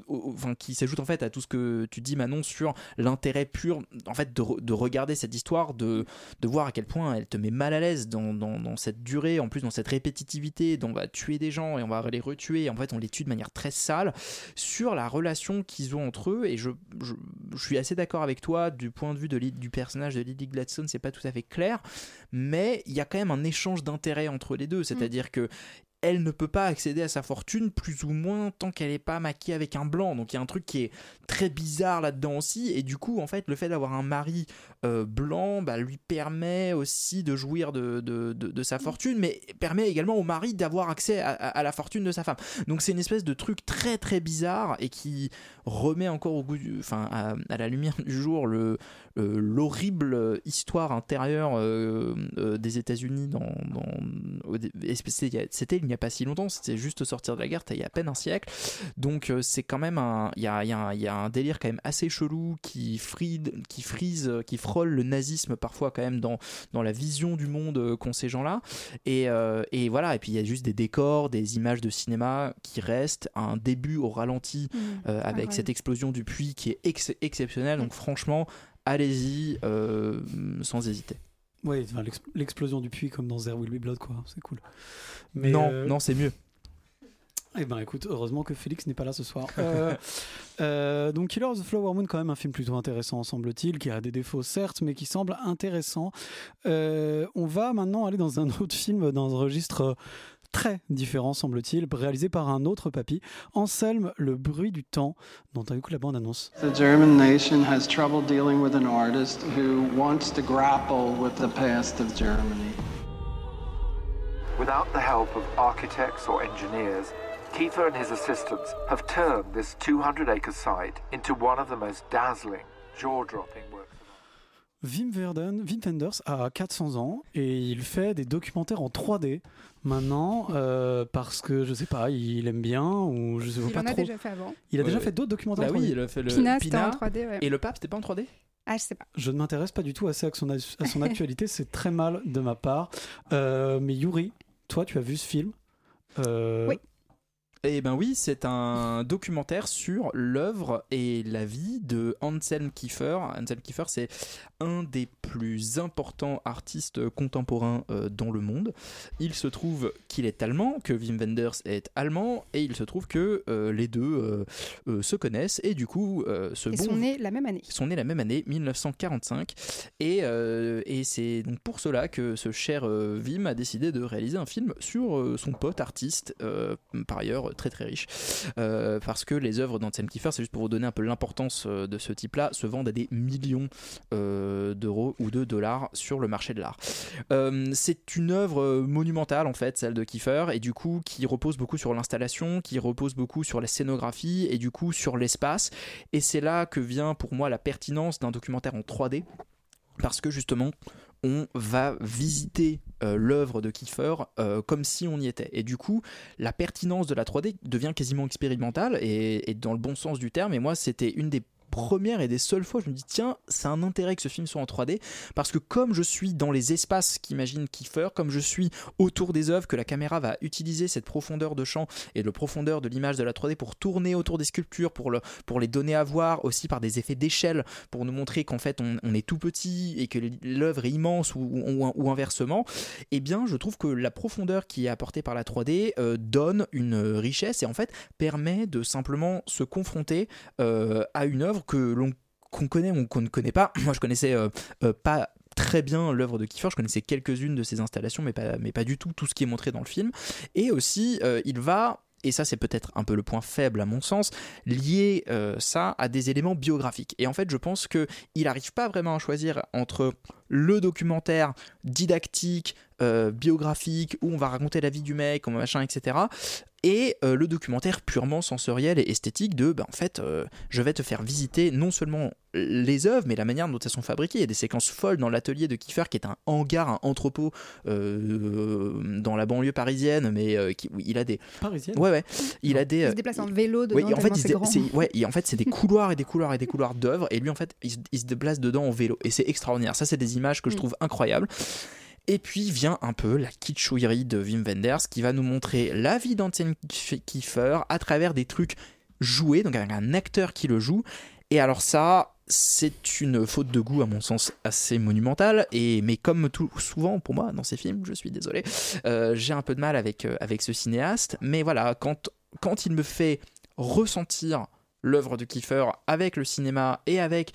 enfin qui s'ajoute en fait à tout ce que tu dis Manon sur l'intérêt pur en fait de, de regarder cette histoire, de, de voir à quel point elle te met mal à l'aise dans, dans, cette durée, en plus dans cette répétitivité, dont on va tuer des gens et on va les retuer, et en fait on les tue de manière très sale, sur la relation qu'ils ont entre eux, et je, je suis assez d'accord avec toi du point de vue du personnage de Lily Gladstone, c'est pas tout à fait clair, mais il y a quand même un échange d'intérêts entre les deux, c'est-à-dire que elle ne peut pas accéder à sa fortune plus ou moins tant qu'elle n'est pas maquillée avec un blanc. Donc il y a un truc qui est très bizarre là-dedans aussi. Et du coup, en fait, le fait d'avoir un mari euh, blanc bah, lui permet aussi de jouir de, sa fortune, mais permet également au mari d'avoir accès à, la fortune de sa femme. Donc c'est une espèce de truc très très bizarre et qui remet encore au goût, enfin à, la lumière du jour le l'horrible histoire intérieure euh, euh, des États-Unis dans, c'était n'y a pas si longtemps, c'était juste sortir de la guerre, il y a à peine un siècle. Donc euh, c'est quand même un il y a, il y a un- il y a un délire quand même assez chelou qui fride, qui frise, qui frôle le nazisme parfois quand même dans dans la vision du monde euh, qu'ont ces gens-là. Et, euh, et voilà, et puis il y a juste des décors, des images de cinéma qui restent, un début au ralenti Mmh. euh, avec cette explosion du puits qui est ex- exceptionnelle. Donc franchement, allez-y sans hésiter. Oui, enfin, l'ex- l'explosion du puits comme dans There Will Be Blood, quoi. C'est cool. non, euh, non, c'est mieux. Eh ben écoute, heureusement que Félix n'est pas là ce soir. Euh, euh, donc Killer of the Flower Moon, quand même un film plutôt intéressant, semble-t-il, qui a des défauts certes, mais qui semble intéressant. Euh, on va maintenant aller dans un autre film, dans un registre euh, très différent, semble-t-il, réalisé par un autre papy, Anselme, Le bruit du temps, dont as écouté la bande-annonce. The German nation has trouble dealing with an artist who wants to grapple with the past of Germany. Without the help of architects or engineers, Kiefer and his assistants have turned this 200 acre site into one of the most dazzling, jaw dropping works. Wim, Verden, Wim Wenders a 400 ans et il fait des documentaires en 3D maintenant euh, parce que je sais pas, il aime bien ou je sais Il pas en a trop. déjà fait avant. Il a déjà Ouais. fait d'autres documentaires Bah en 3D. oui, il a fait le Pina, c'était en 3D, ouais. Et le pape, c'était pas en 3D Ah, je sais pas. Je ne m'intéresse pas du tout assez à son, à son actualité, c'est très mal de ma part. Euh, mais Yuri, toi, tu as vu ce film? Euh, Oui. Eh ben oui, c'est un documentaire sur l'œuvre et la vie de Anselm Kiefer. Anselm Kiefer, c'est un des plus importants artistes contemporains euh, dans le monde. Il se trouve qu'il est allemand, que Wim Wenders est allemand, et il se trouve que euh, les deux euh, euh, se connaissent et du coup ce Ils bon sont nés la même année. sont nés la même année, 1945. Et, et c'est donc pour cela que ce cher Wim a décidé de réaliser un film sur son pote artiste, par ailleurs très très riche. Euh, parce que les œuvres d'Anselm Kiefer, c'est juste pour vous donner un peu l'importance euh, de ce type-là, se vendent à des millions euh, d'euros ou de dollars sur le marché de l'art. C'est une œuvre monumentale en fait, celle de Kiefer, et du coup qui repose beaucoup sur l'installation, qui repose beaucoup sur la scénographie et du coup sur l'espace. Et c'est là que vient pour moi la pertinence d'un documentaire en 3D, parce que justement on va visiter euh, l'œuvre de Kiefer euh, comme si on y était. Et du coup, la pertinence de la 3D devient quasiment expérimentale et, et dans le bon sens du terme. Et moi, c'était une des premières et des seules fois je me dis tiens, c'est un intérêt que ce film soit en 3D parce que comme je suis dans les espaces qu'imagine Kiefer, comme je suis autour des œuvres, que la caméra va utiliser cette profondeur de champ et le profondeur de l'image de la 3D pour tourner autour des sculptures, pour, le, pour les donner à voir aussi par des effets d'échelle, pour nous montrer qu'en fait on, est tout petit et que l'œuvre est immense ou, ou- ou inversement, eh bien je trouve que la profondeur qui est apportée par la 3D euh, donne une richesse et en fait permet de simplement se confronter euh, à une œuvre que l'on qu'on connaît ou qu'on ne connaît pas. Moi je connaissais euh, euh, pas très bien l'œuvre de Kiefer, je connaissais quelques-unes de ses installations mais pas, du tout tout ce qui est montré dans le film. Et aussi euh, il va et ça c'est peut-être un peu le point faible à mon sens, lier ça à des éléments biographiques. Et en fait je pense que il n'arrive pas vraiment à choisir entre le documentaire didactique, biographique, où on va raconter la vie du mec, machin, etc. Et euh, le documentaire purement sensoriel et esthétique de, ben, en fait, euh, je vais te faire visiter non seulement les œuvres, mais la manière dont elles sont fabriquées. Il y a des séquences folles dans l'atelier de Kiefer, qui est un hangar, un entrepôt euh, dans la banlieue parisienne, mais euh, qui, où il a des... Parisienne Ouais, ouais. Il a des... Il se déplace en vélo dedans, oui, en fait, tellement il se c'est dé- grand. c'est- ouais, et en fait, c'est des couloirs et des couloirs et des couloirs d'œuvres, et lui, en fait, il, se- il se déplace dedans en vélo, et c'est extraordinaire. Ça, c'est des images que je Mm. trouve incroyables. Et puis vient un peu la kitschouillerie de Wim Wenders qui va nous montrer la vie d'Antoine Kiefer à travers des trucs joués, donc avec un acteur qui le joue. Et alors ça, c'est une faute de goût à mon sens assez monumentale. Et mais comme tout souvent pour moi dans ces films, je suis désolé, euh, j'ai un peu de mal avec euh, avec ce cinéaste. Mais voilà, quand quand il me fait ressentir l'œuvre de Kiefer avec le cinéma et avec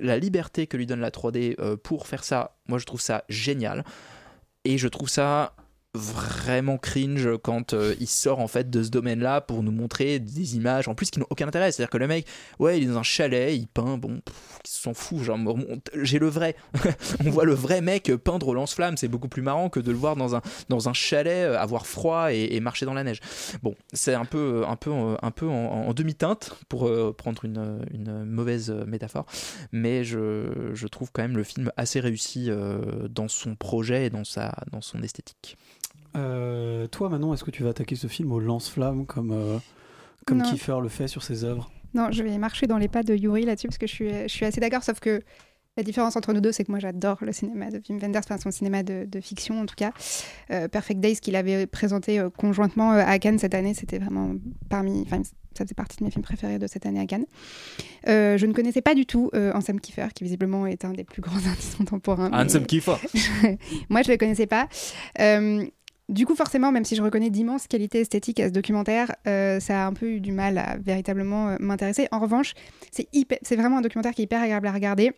la liberté que lui donne la 3D euh, pour faire ça, moi je trouve ça génial. Et je trouve ça vraiment cringe quand euh, il sort en fait de ce domaine-là pour nous montrer des images en plus qui n'ont aucun intérêt. C'est-à-dire que le mec, ouais, il est dans un chalet, il peint, bon, il s'en fout. Genre, j'ai le vrai. on voit le vrai mec peindre au lance-flamme. C'est beaucoup plus marrant que de le voir dans un, dans un chalet, euh, avoir froid et, marcher dans la neige. Bon, c'est un peu, un peu, euh, un peu en, demi-teinte pour prendre une, une mauvaise métaphore, mais je, je trouve quand même le film assez réussi dans son projet et dans, sa, dans son esthétique. Euh, toi, Manon, est-ce que tu vas attaquer ce film au lance-flamme comme, euh, comme Non. Kiefer le fait sur ses œuvres? Non, je vais marcher dans les pas de Yuri là-dessus parce que je suis, je suis assez d'accord, sauf que la différence entre nous deux, c'est que moi j'adore le cinéma de Wim Wenders, enfin son cinéma de, de fiction en tout cas. Euh, Perfect Days qu'il avait présenté euh, conjointement euh, à Cannes cette année, c'était vraiment parmi, enfin ça faisait partie de mes films préférés de cette année à Cannes. Euh, je ne connaissais pas du tout euh, Ansem Kiefer, qui visiblement est un des plus grands artistes contemporains. mais- Ansem Kiefer. moi, je ne le connaissais pas. Euh, du coup, forcément, même si je reconnais d'immenses qualités esthétiques à ce documentaire, euh, ça a un peu eu du mal à véritablement euh, m'intéresser. En revanche, c'est vraiment un documentaire qui est hyper agréable à regarder.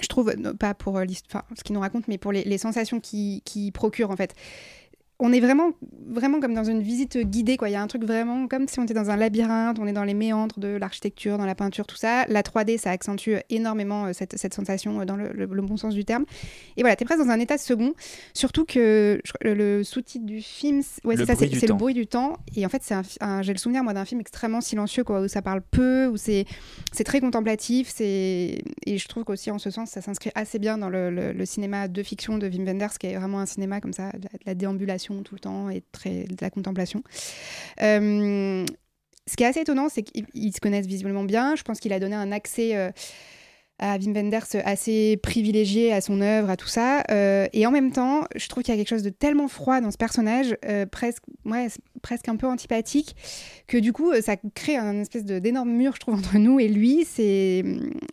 Je trouve, non, pas pour euh, enfin, ce qu'il nous raconte, mais pour les, les sensations qu'il qui procure, en fait. On est vraiment, vraiment comme dans une visite guidée, quoi. Il y a un truc vraiment comme si on était dans un labyrinthe, on est dans les méandres de l'architecture, dans la peinture, tout ça. La 3D, ça accentue énormément euh, cette, cette sensation euh, dans le, le- le bon sens du terme. Et voilà, t'es presque dans un état second. Surtout que je le, sous-titre du film, c'est- ouais, Le c'est ça, bruit c'est du le temps. bruit du temps. Et en fait, c'est j'ai le souvenir moi d'un film extrêmement silencieux, quoi, où ça parle peu, où c'est c'est très contemplatif. C'est et je trouve qu'aussi en ce sens, ça s'inscrit assez bien dans le, le- le cinéma de fiction de Wim Wenders, qui est vraiment un cinéma comme ça, de la, de la déambulation tout le temps et très de la contemplation. Euh, ce qui est assez étonnant, c'est qu'ils ils se connaissent visiblement bien. Je pense qu'il a donné un accès euh, à Wim Wenders assez privilégié à son œuvre, à tout ça. Euh, et en même temps, je trouve qu'il y a quelque chose de tellement froid dans ce personnage, presque, ouais, presque un peu antipathique, que du coup, ça crée un espèce d'énorme mur, je trouve, entre nous et lui. C'est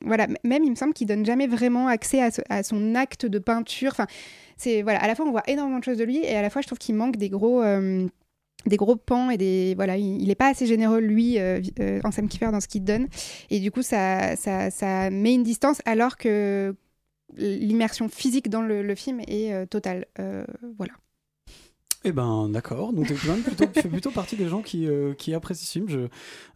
voilà, même il me semble qu'il donne jamais vraiment accès à, à son acte de peinture. Enfin, c'est voilà, à la fois on voit énormément de choses de lui et à la fois je trouve qu'il manque des gros. euh, des gros pans et des voilà il n'est pas assez généreux lui euh, euh, Ansem Kiefer dans ce qu'il donne et du coup ça, ça, ça met une distance alors que l'immersion physique dans le, le film est euh, totale Euh, voilà Eh ben d'accord, donc tu fais plutôt, tu fais plutôt partie des gens qui, euh, qui apprécient ce film. Je,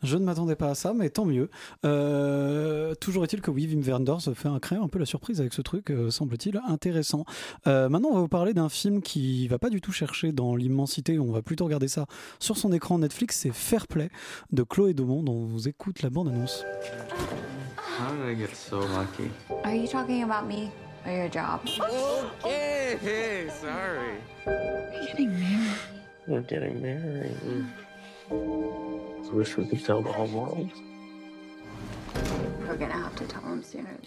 je ne m'attendais pas à ça, mais tant mieux. Euh, toujours est-il que oui, Wim Wenders fait un, créer un peu la surprise avec ce truc, euh, semble-t-il, intéressant. Euh, maintenant, on va vous parler d'un film qui va pas du tout chercher dans l'immensité, on va plutôt regarder ça sur son écran Netflix, c'est Fair Play de Chloé Daumont, dont vous écoute la bande-annonce. How did I get so lucky? Are you talking about me? Or your job? Okay, hey, sorry. You getting married? We're getting married. I wish we could tell the whole world. We're gonna have to tell him sooner.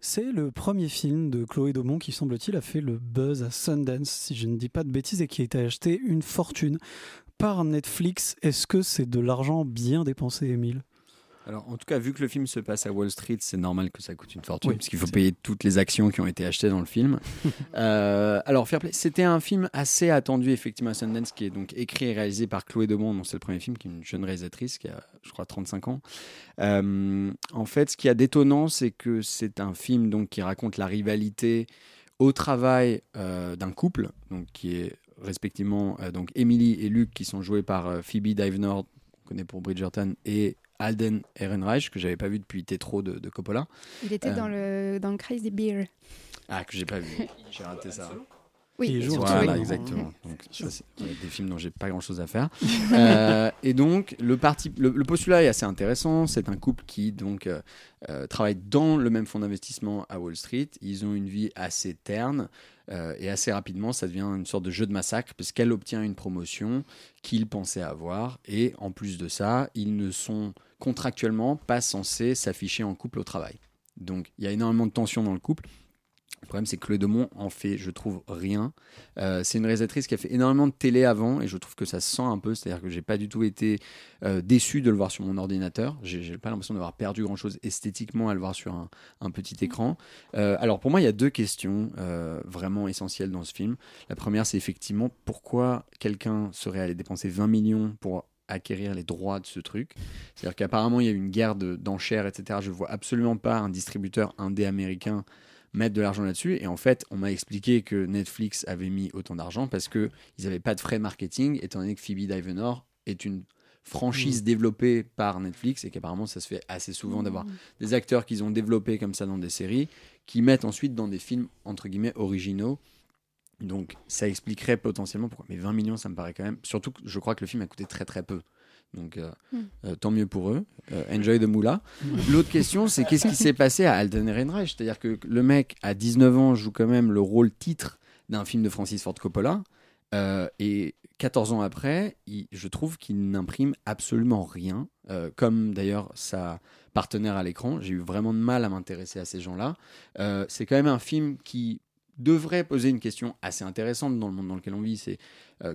C'est le premier film de Chloé Daumont qui, semble-t-il, a fait le buzz à Sundance, si je ne dis pas de bêtises, et qui a été acheté une fortune par Netflix. Est-ce que c'est de l'argent bien dépensé, Émile? Alors, en tout cas, vu que le film se passe à Wall Street, c'est normal que ça coûte une fortune, Oui, parce qu'il faut payer toutes les actions qui ont été achetées dans le film. Euh, alors, Fair Play, c'était un film assez attendu, effectivement, à Sundance, qui est donc écrit et réalisé par Chloé dont c'est le premier film, qui est une jeune réalisatrice, qui a, je crois, 35 ans. Euh, en fait, ce qui est d'étonnant, c'est que c'est un film donc, qui raconte la rivalité au travail euh, d'un couple, donc, qui est respectivement donc Emily et Luke, qui sont joués par Phoebe Divenord, qu'on connaît pour Bridgerton, et Alden Ehrenreich, que j'avais pas vu depuis Tétro de, de Coppola. Il était Euh, dans, le, dans le Crazy Beer. Ah, que j'ai pas vu. J'ai raté ça. Oui, Il joue en voilà, exactement. Donc, ça, c'est des films dont j'ai pas grand chose à faire. Euh, et donc, le, parti, le, le postulat est assez intéressant. C'est un couple qui donc euh, euh, travaille dans le même fonds d'investissement à Wall Street. Ils ont une vie assez terne. Euh, et assez rapidement, ça devient une sorte de jeu de massacre, puisqu'elle obtient une promotion qu'il pensait avoir. Et en plus de ça, ils ne sont contractuellement pas censés s'afficher en couple au travail. Donc, il y a énormément de tension dans le couple. Le problème, c'est que Chloé Demont en fait, je trouve, rien. Euh, c'est une réalisatrice qui a fait énormément de télé avant et je trouve que ça se sent un peu. C'est-à-dire que j'ai pas du tout été euh, déçu de le voir sur mon ordinateur. J'ai pas l'impression d'avoir perdu grand-chose esthétiquement à le voir sur un, un petit écran. Euh, alors pour moi, il y a deux questions vraiment essentielles dans ce film. La première, c'est effectivement pourquoi quelqu'un serait allé dépenser 20 millions pour acquérir les droits de ce truc. C'est-à-dire qu'apparemment, il y a eu une guerre de- d'enchères, etc. Je vois absolument pas un distributeur indé américain mettre de l'argent là-dessus. Et en fait, on m'a expliqué que Netflix avait mis autant d'argent parce qu'ils n'avaient pas de frais marketing, étant donné que Phoebe Divenor est une franchise Mm. développée par Netflix et qu'apparemment ça se fait assez souvent d'avoir des acteurs qu'ils ont développés comme ça dans des séries qui mettent ensuite dans des films entre guillemets originaux. Donc ça expliquerait potentiellement pourquoi. Mais 20 millions, ça me paraît quand même. Surtout que je crois que le film a coûté très très peu. Donc euh, Mm. euh, tant mieux pour eux. Euh, enjoy the moula. L'autre question, c'est qu'est-ce qui s'est passé à Alden Ehrenreich? C'est-à-dire que le mec, à 19 ans, joue quand même le rôle titre d'un film de Francis Ford Coppola. Et 14 ans après, il- je trouve qu'il n'imprime absolument rien. Comme d'ailleurs sa partenaire à l'écran. J'ai eu vraiment de mal à m'intéresser à ces gens-là. C'est quand même un film qui devrait poser une question assez intéressante dans le monde dans lequel on vit. C'est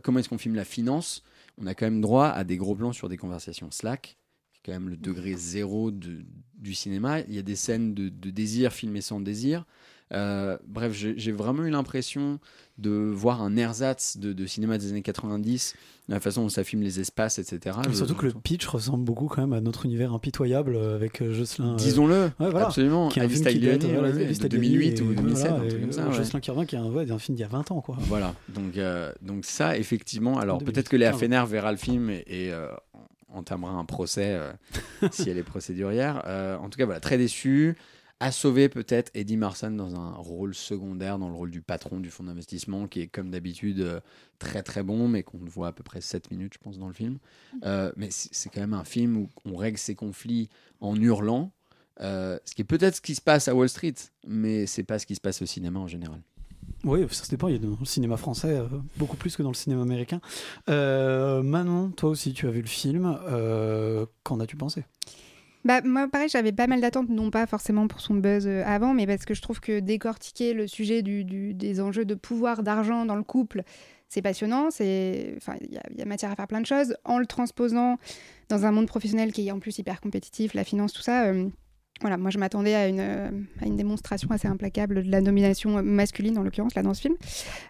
comment est-ce qu'on filme la finance? On a quand même droit à des gros plans sur des conversations Slack qui est quand même le degré zéro du cinéma. Il y a des scènes de, de désir filmées sans désir. Euh, bref, j'ai vraiment eu l'impression de voir un ersatz de, de cinéma des années 90, de la façon dont ça filme les espaces, etc. Mais Je- surtout que le pitch ressemble beaucoup quand même à notre univers impitoyable euh, avec euh, Jocelyn. euh, Disons-le, ouais, voilà. absolument. Qui est un film qui date, voilà, ouais, de Tagliani 2008 ou et 2007, voilà, un truc et, comme ça, euh, ouais. Jocelyn Carvin qui est un, film d'il y a 20 ans quoi. Voilà, donc, euh, donc ça, effectivement, alors 2015. peut-être que Léa Fener verra le film et, et, euh, entamera un procès euh, si elle est procédurière. Euh, en tout cas, voilà, très déçu. À sauver peut-être Eddie Marsan dans un rôle secondaire, dans le rôle du patron du fonds d'investissement, qui est comme d'habitude euh, très très bon, mais qu'on voit à peu près 7 minutes, je pense, dans le film. Euh, mais c'est quand même un film où on règle ses conflits en hurlant, euh, ce qui est peut-être ce qui se passe à Wall Street, mais c'est pas ce qui se passe au cinéma en général. Oui, ça se dépend. Il y a dans le cinéma français euh, beaucoup plus que dans le cinéma américain. Euh, Manon, toi aussi, tu as vu le film. Euh, Qu'en as-tu pensé? Bah, moi, pareil, j'avais pas mal d'attentes, non pas forcément pour son buzz euh, avant, mais parce que je trouve que décortiquer le sujet du, des enjeux de pouvoir, d'argent dans le couple, c'est passionnant. C'est, enfin, il y, a- il y a matière à faire plein de choses. En le transposant dans un monde professionnel qui est en plus hyper compétitif, la finance, tout ça. euh, voilà, moi je m'attendais à une, euh, à une démonstration assez implacable de la domination masculine, en l'occurrence, là dans ce film.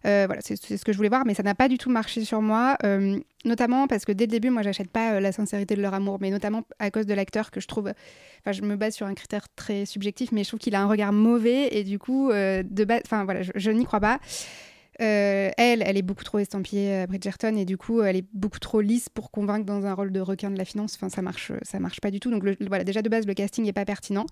Euh, voilà, c'est ce que je voulais voir, mais ça n'a pas du tout marché sur moi, euh, notamment parce que dès le début, moi j'achète pas euh, la sincérité de leur amour, mais notamment à cause de l'acteur que je trouve. Enfin, je me base sur un critère très subjectif, mais je trouve qu'il a un regard mauvais et du coup, euh, de base, enfin voilà, je n'y crois pas. Euh, elle, elle est beaucoup trop estampillée à Bridgerton et du coup, elle est beaucoup trop lisse pour convaincre dans un rôle de requin de la finance. Enfin, ça marche, ça marche pas du tout. Donc, voilà, déjà de base, le casting est pas pertinent.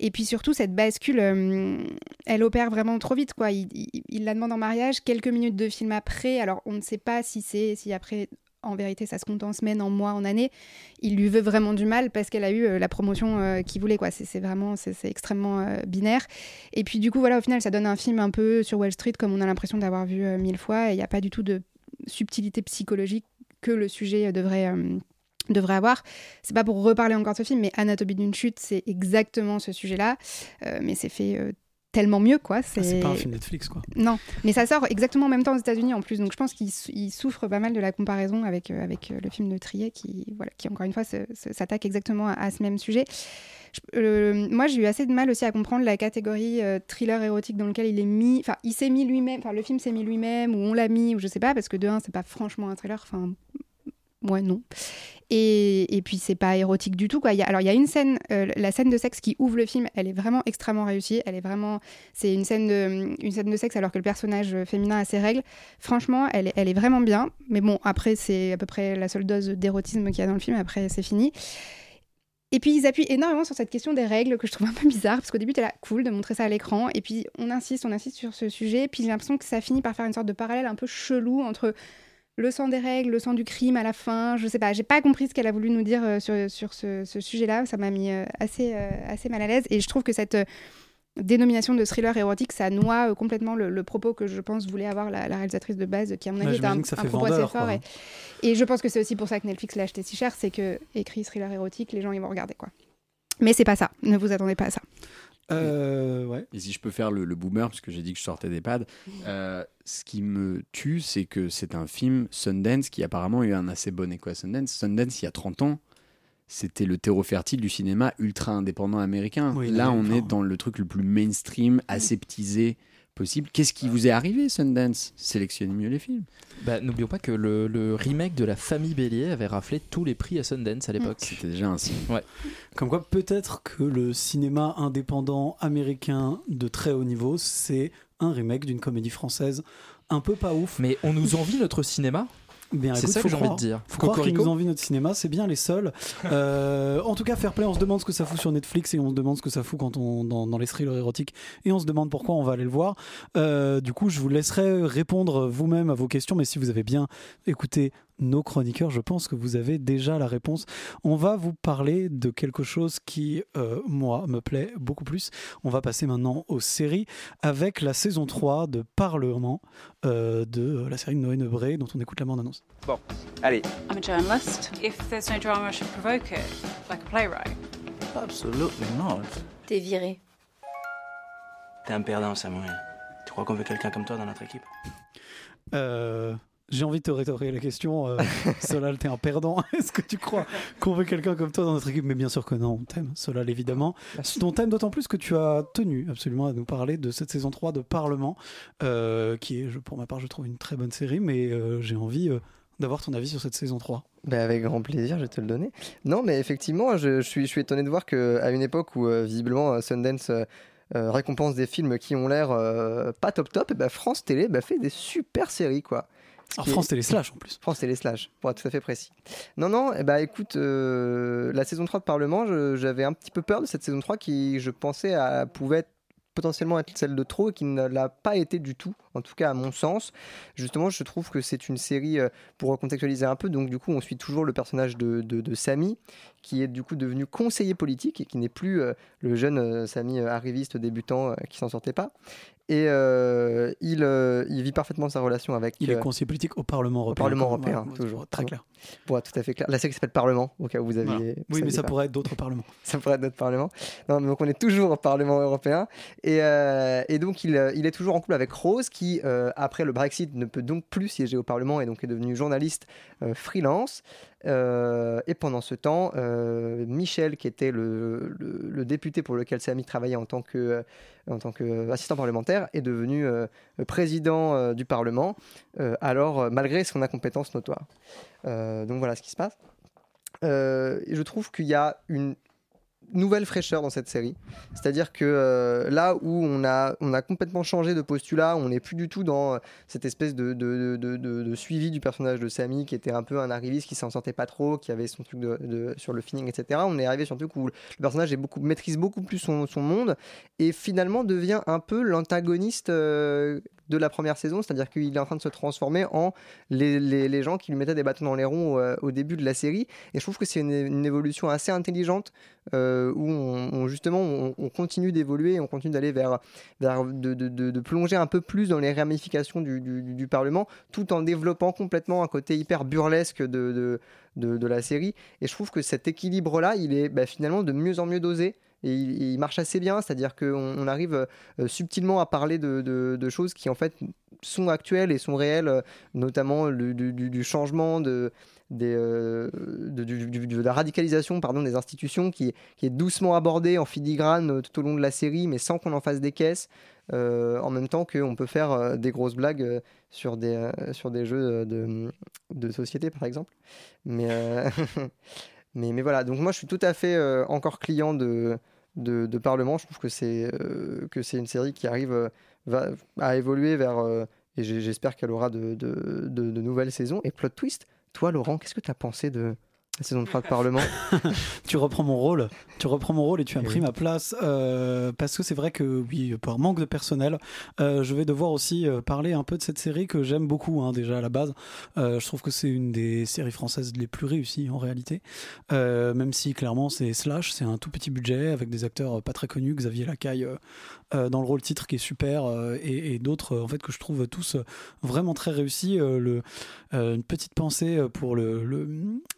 Et puis surtout, cette bascule, euh, elle opère vraiment trop vite, quoi. Il, il- il la demande en mariage quelques minutes de film après. Alors, on ne sait pas si c'est, si après. En vérité, ça se compte en semaines, en mois, en années. Il lui veut vraiment du mal parce qu'elle a eu euh, la promotion euh, qu'il voulait. C'est vraiment, c'est extrêmement euh, binaire. Et puis du coup, voilà, au final, ça donne un film un peu sur Wall Street comme on a l'impression d'avoir vu mille fois. Et il n'y a pas du tout de subtilité psychologique que le sujet devrait, devrait avoir. C'est pas pour reparler encore de ce film, mais Anatomie d'une chute, c'est exactement ce sujet-là, mais c'est fait tellement mieux, quoi. Ah, c'est pas un film Netflix, quoi. Non, mais ça sort exactement en même temps aux États-Unis en plus, donc je pense qu'il sou- il souffre pas mal de la comparaison avec, euh, avec euh, le film de Trier qui, voilà, qui encore une fois, s'attaque exactement à, à ce même sujet. Je- euh, moi, j'ai eu assez de mal aussi à comprendre la catégorie thriller érotique dans lequel il est mis. Enfin, il s'est mis lui-même, enfin, le film s'est mis lui-même, ou on l'a mis, ou je sais pas, parce que de un, c'est pas franchement un thriller, enfin, ouais, non. Et, et puis c'est pas érotique du tout quoi. Alors il y a une scène, euh, la scène de sexe qui ouvre le film, elle est vraiment extrêmement réussie. Elle est vraiment, c'est une scène de, une scène de sexe alors que le personnage féminin a ses règles. Franchement, elle est, elle est vraiment bien. Mais bon, après c'est à peu près la seule dose d'érotisme qu'il y a dans le film. Après c'est fini. Et puis ils appuient énormément sur cette question des règles que je trouve un peu bizarre parce qu'au début t'es là cool de montrer ça à l'écran et puis on insiste, on insiste sur ce sujet. Puis j'ai l'impression que ça finit par faire une sorte de parallèle un peu chelou entre le sang des règles, le sang du crime à la fin. Je sais pas, j'ai pas compris ce qu'elle a voulu nous dire euh, sur, sur ce, ce sujet-là. Ça m'a mis euh, assez, euh, assez mal à l'aise. Et je trouve que cette dénomination de thriller érotique, ça noie complètement le, le propos que je pense voulait avoir la, la réalisatrice de base, qui à mon Ouais, avis est un, un propos vendeur, assez fort. Et, et je pense que c'est aussi pour ça que Netflix l'a acheté si cher, c'est que écrit thriller érotique, les gens ils vont regarder quoi. Mais c'est pas ça. Ne vous attendez pas à ça. Euh, ouais. Et si je peux faire le, le boomer, puisque j'ai dit que je sortais des pads, euh, ce qui me tue, c'est que c'est un film Sundance qui apparemment a eu un assez bon écho à Sundance. Sundance, il y a 30 ans, c'était le terreau fertile du cinéma ultra indépendant américain. Oui, Là, on est dans le truc le plus mainstream, aseptisé possible. Qu'est-ce qui vous est arrivé, Sundance? Sélectionnez mieux les films. Bah, N'oublions pas que le, le remake de La Famille Bélier avait raflé tous les prix à Sundance à l'époque. C'était déjà un signe. Ouais. Comme quoi, peut-être que le cinéma indépendant américain de très haut niveau, c'est un remake d'une comédie française un peu pas ouf. Mais on nous envie notre cinéma C'est ça que j'ai envie de dire. Faut croire qu'ils nous envient notre cinéma, c'est bien les seuls. Euh, en tout cas, Fairplay, on se demande ce que ça fout sur Netflix et on se demande ce que ça fout quand on dans, dans les thrillers érotiques et on se demande pourquoi on va aller le voir. Euh, du coup, je vous laisserai répondre vous-même à vos questions, mais si vous avez bien écouté nos chroniqueurs, je pense que vous avez déjà la réponse. On va vous parler de quelque chose qui, euh, moi, me plaît beaucoup plus. On va passer maintenant aux séries avec la saison 3 de Parlement euh, de la série de Noé Nebré dont on écoute la bande-annonce. Bon, allez. I'm a journalist. If there's no drama, I should provoke it, like a playwright. Absolutely not. T'es viré. T'es un perdant, Samuel. Tu crois qu'on veut quelqu'un comme toi dans notre équipe? Euh, J'ai envie de te rétorquer la question. Euh, Solal, t'es un perdant. Est-ce que tu crois qu'on veut quelqu'un comme toi dans notre équipe? Mais bien sûr que non, on t'aime, Solal, évidemment. On t'aime d'autant plus que tu as tenu absolument à nous parler de cette saison 3 de Parlement, euh, qui est, pour ma part, je trouve une très bonne série, mais euh, j'ai envie d'avoir ton avis sur cette saison 3. Ben, avec grand plaisir, je vais te le donner. Non, mais effectivement, je, je suis, je suis étonné de voir qu'à une époque où visiblement Sundance euh, récompense des films qui ont l'air euh, pas top top, et ben, France Télé ben, fait des super séries quoi. Alors, France Télé Slash en plus. France Télé Slash, pour être tout à fait précis. Non, non, eh ben, écoute, euh, la saison 3 de Parlement, j'avais un petit peu peur de cette saison 3 qui, je pensais, à- pouvait être- potentiellement être celle de trop et qui ne l'a pas été du tout, en tout cas à mon sens. Justement, je trouve que c'est une série, euh, pour recontextualiser un peu, donc du coup on suit toujours le personnage de, de, de Samy, qui est du coup devenu conseiller politique et qui n'est plus euh, le jeune euh, Samy arriviste débutant qui s'en sortait pas. Et euh, il, il vit parfaitement sa relation avec... Il est conseiller politique au Parlement au européen. Parlement quand même. européen, toujours. Très clair. Être tout à fait clair. La série s'appelle Parlement, au cas où vous aviez. Voilà. vous Oui, mais ça pas. pourrait être d'autres parlements. Ça pourrait être notre Parlement. Non, mais donc on est toujours au Parlement européen. Et, euh, et donc il, euh, il est toujours en couple avec Rose, qui, euh, après le Brexit, ne peut donc plus siéger au Parlement et donc est devenu journaliste freelance. Et pendant ce temps, Michel, qui était le, député pour lequel Samy travaillait en tant en tant qu'assistant parlementaire, est devenu président du Parlement, alors malgré son incompétence notoire. Donc voilà ce qui se passe. Je trouve qu'il y a une nouvelle fraîcheur dans cette série. C'est-à-dire que euh, là où on a, on a complètement changé de postulat, on n'est plus du tout dans euh, cette espèce de, de, de- de- suivi du personnage de Samy qui était un peu un arriviste qui s'en sortait pas trop, qui avait son truc de- sur le feeling, etc. On est arrivé sur un truc où le personnage est beaucoup, maîtrise beaucoup plus son, son monde et finalement devient un peu l'antagoniste euh, de la première saison, c'est-à-dire qu'il est en train de se transformer en les, les- gens qui lui mettaient des bâtons dans les ronds euh, au début de la série. Et je trouve que c'est une, évolution assez intelligente euh, où on, justement on, on continue d'évoluer, on continue d'aller vers, vers de, de- de- plonger un peu plus dans les ramifications du, du- Parlement, tout en développant complètement un côté hyper burlesque de- de la série. Et je trouve que cet équilibre-là, il est bah, finalement de mieux en mieux dosé. Et il, marche assez bien, c'est-à-dire qu'on on arrive euh, subtilement à parler de, choses qui en fait sont actuelles et sont réelles, euh, notamment du, changement euh, de, la radicalisation pardon, des institutions qui, est doucement abordée en filigrane tout au long de la série, mais sans qu'on en fasse des caisses, en même temps qu'on peut faire des grosses blagues sur, des, jeux de, société, par exemple. Mais, mais, mais voilà, donc moi je suis tout à fait euh, encore client de, de, de Parlement. Je trouve que c'est euh, que c'est une série qui arrive euh, va, à évoluer vers. et j'espère qu'elle aura de, de- de nouvelles saisons. Et plot twist, toi Laurent, qu'est-ce que tu as pensé de la saison 3 de Parlement tu reprends mon rôle, tu reprends mon rôle et tu as Eh pris oui. ma place euh, parce que c'est vrai que oui, par manque de personnel, euh, je vais devoir aussi euh, parler un peu de cette série que j'aime beaucoup hein, déjà à la base. Euh, je trouve que c'est une des séries françaises les plus réussies en réalité, même si clairement c'est slash, c'est un tout petit budget avec des acteurs pas très connus, Xavier Lacaille dans le rôle titre qui est super euh, et, et d'autres euh, en fait que je trouve tous euh, vraiment très réussis. Euh, le, euh, une petite pensée euh, pour le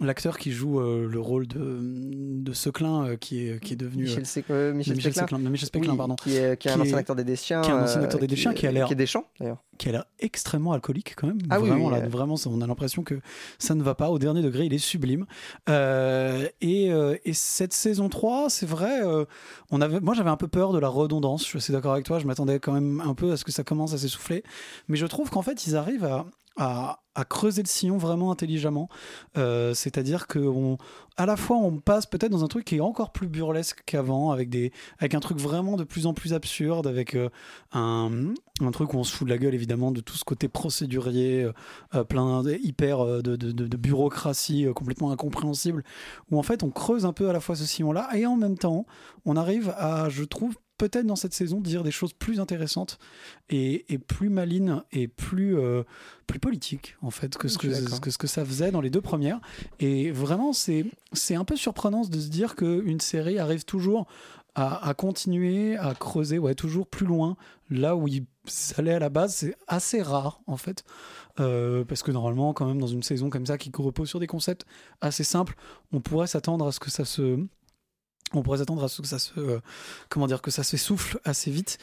l'acteur qui joue euh, le rôle de, de Seclin euh, qui, est, qui est devenu. Michel euh, Sec- euh, Michel Speclin. Seclin, Michel Speclin, Oui, pardon. qui est- qui est un ancien acteur des Deschiens, Qui est un ancien euh, acteur des qui Deschiens est- qui a l'air. qui est des Champs, d'ailleurs. Qui a l'air extrêmement alcoolique quand même. Ah vraiment, oui, là, vraiment, on a l'impression que ça ne va pas. Au dernier degré, il est sublime. Euh, et, euh, et cette saison 3, c'est vrai, euh, on avait, moi j'avais un peu peur de la redondance. Je suis assez d'accord avec toi. Je m'attendais quand même un peu à ce que ça commence à s'essouffler. Mais je trouve qu'en fait, ils arrivent à, à, creuser le sillon vraiment intelligemment. Euh, C'est-à-dire que on, à la fois, on passe peut-être dans un truc qui est encore plus burlesque qu'avant, avec, des, avec un truc vraiment de plus en plus absurde, avec euh, un, un truc où on se fout de la gueule évidemment de tout ce côté procédurier, euh, plein hyper de, de- de- bureaucratie complètement incompréhensible, où en fait on creuse un peu à la fois ce sillon-là, et en même temps, on arrive à, je trouve, peut-être dans cette saison dire des choses plus intéressantes et, et plus malines et plus euh, plus politiques en fait que ce que, d'accord. que ce que ça faisait dans les deux premières et vraiment c'est c'est un peu surprenant de se dire qu'une série arrive toujours à, à continuer à creuser ouais toujours plus loin là où il allait à la base c'est assez rare en fait Euh, parce que normalement quand même dans une saison comme ça qui repose sur des concepts assez simples on pourrait s'attendre à ce que ça se on pourrait s'attendre à ce que ça se euh, comment dire que ça s'essouffle assez vite.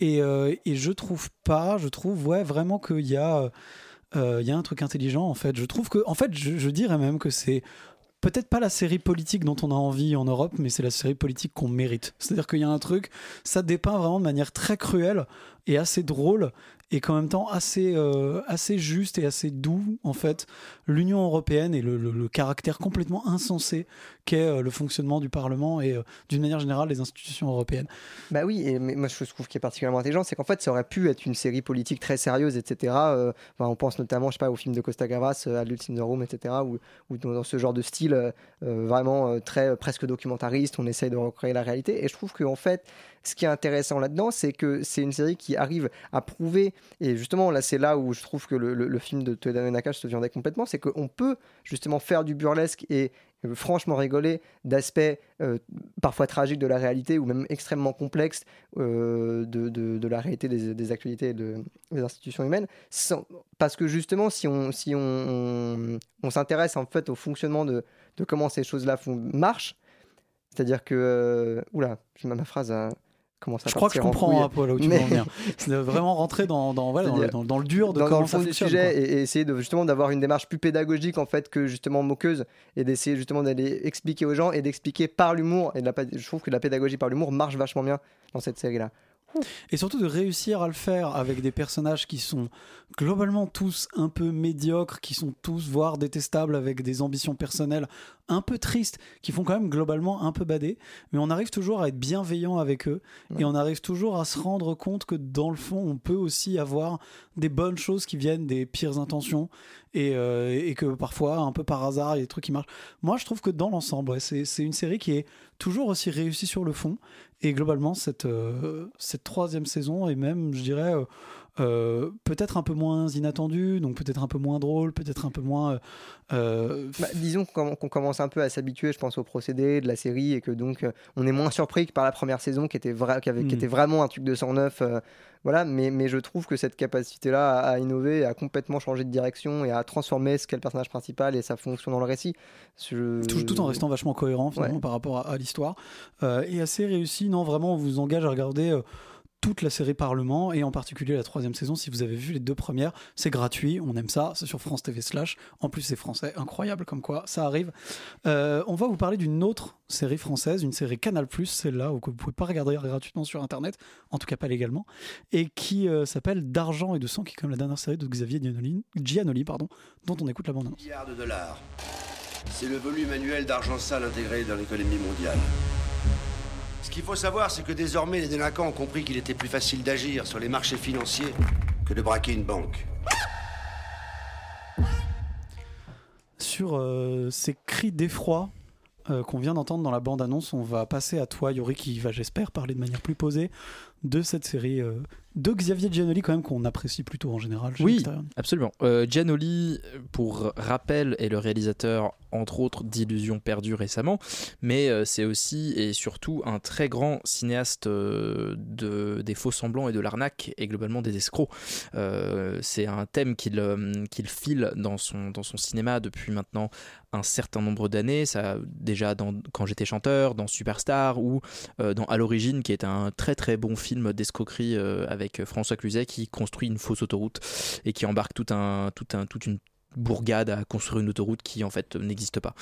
Et, euh, et je trouve pas je trouve ouais vraiment qu'il y a euh, il y a un truc intelligent en fait. Je trouve que en fait je, je dirais même que c'est peut-être pas la série politique dont on a envie en Europe mais c'est la série politique qu'on mérite. C'est à dire qu'il y a un truc ça dépeint vraiment de manière très cruelle et assez drôle et qu'en même temps assez, euh, assez juste et assez doux en fait l'Union européenne et le, caractère complètement insensé qu'est euh, le fonctionnement du Parlement et euh, d'une manière générale les institutions européennes. Bah oui, et mais moi je trouve qui est particulièrement intelligent, c'est qu'en fait ça aurait pu être une série politique très sérieuse, etc. Enfin, on pense notamment, je sais pas, au film de Costa Gavras, Adults in the Room, etc. Ou dans, ce genre de style vraiment très presque documentariste, on essaye de recréer la réalité. Et je trouve qu'en fait, ce qui est intéressant là-dedans, c'est que c'est une série qui arrive à prouver, et justement là c'est là où je trouve que le, film de Toedano Nakash se viendait complètement, c'est qu'on peut justement faire du burlesque et euh, franchement rigoler d'aspects euh, parfois tragiques de la réalité ou même extrêmement complexes euh, de, la réalité des, actualités et de- des institutions humaines. parce que justement, si on, si on, on, s'intéresse en fait au fonctionnement de, comment ces choses-là font- marchent, c'est-à-dire que... oula, je ma phrase à Je crois que je comprends un peu là où tu veux en venir. C'est vraiment rentrer dans, dans, voilà, dans, le, C'est-à-dire- dans- dans le dur de comment le ça fond du fonctionne, sujet quoi. et, et essayer de justement d'avoir une démarche plus pédagogique en fait que justement moqueuse et d'essayer justement d'aller expliquer aux gens et d'expliquer par l'humour et de la je trouve que la pédagogie par l'humour marche vachement bien dans cette série là Et surtout de réussir à le faire avec des personnages qui sont globalement tous un peu médiocres, qui sont tous voire détestables avec des ambitions personnelles un peu tristes, qui font quand même globalement un peu bader, mais on arrive toujours à être bienveillant avec eux et on arrive toujours à se rendre compte que dans le fond on peut aussi avoir des bonnes choses qui viennent des pires intentions et, euh, et que parfois un peu par hasard il y a des trucs qui marchent. Moi je trouve que dans l'ensemble ouais, c'est c'est une série qui est toujours aussi réussie sur le fond et globalement cette, euh, cette troisième saison et même je dirais euh, euh, peut-être un peu moins inattendu, donc peut-être un peu moins drôle, peut-être un peu moins. euh, euh, Bah, disons qu'on commence un peu à s'habituer, je pense, au procédé de la série et que donc on est moins surpris que par la première saison qui était, vra- qui avait- qui Mm. était vraiment un truc de 109. euh, voilà, mais, mais je trouve que cette capacité-là à, à innover, à complètement changer de direction et à transformer ce qu'est le personnage principal et sa fonction dans le récit. je- tout, tout en restant vachement cohérent finalement Ouais. par rapport à, à l'histoire et assez réussi non vraiment on vous engage à regarder toute la série Parlement et en particulier la troisième saison si vous avez vu les deux premières c'est gratuit on aime ça c'est sur France TV slash en plus c'est français incroyable comme quoi ça arrive Euh, on va vous parler d'une autre série française une série Canal Plus celle-là que vous pouvez pas regarder gratuitement sur internet en tout cas pas légalement et qui euh, s'appelle D'argent et de sang qui est comme la dernière série de Xavier Giannoli, Giannoli pardon dont on écoute la bande annonce milliards de dollars. C'est le volume annuel d'argent sale intégré dans l'économie mondiale. Ce qu'il faut savoir, c'est que désormais, les délinquants ont compris qu'il était plus facile d'agir sur les marchés financiers que de braquer une banque. Sur euh, ces cris d'effroi euh, qu'on vient d'entendre dans la bande-annonce, on va passer à toi, Yori, qui va, j'espère, parler de manière plus posée de cette série euh, de Xavier Giannoli, quand même, qu'on apprécie plutôt en général. chez Oui, absolument. Euh, Giannoli, pour rappel, est le réalisateur, entre autres, d'Illusions perdues récemment, mais euh, c'est aussi et surtout un très grand cinéaste euh, de, des faux semblants et de l'arnaque, et globalement des escrocs. C'est un thème qu'il qu'il file dans son, dans son cinéma depuis maintenant un certain nombre d'années. Ça, déjà dans, quand j'étais chanteur, dans Superstar ou dans À l'origine, qui est un très très bon film d'escroquerie euh, avec François Cluzet qui construit une fausse autoroute et qui embarque toute une bourgade à construire une autoroute qui en fait n'existe pas.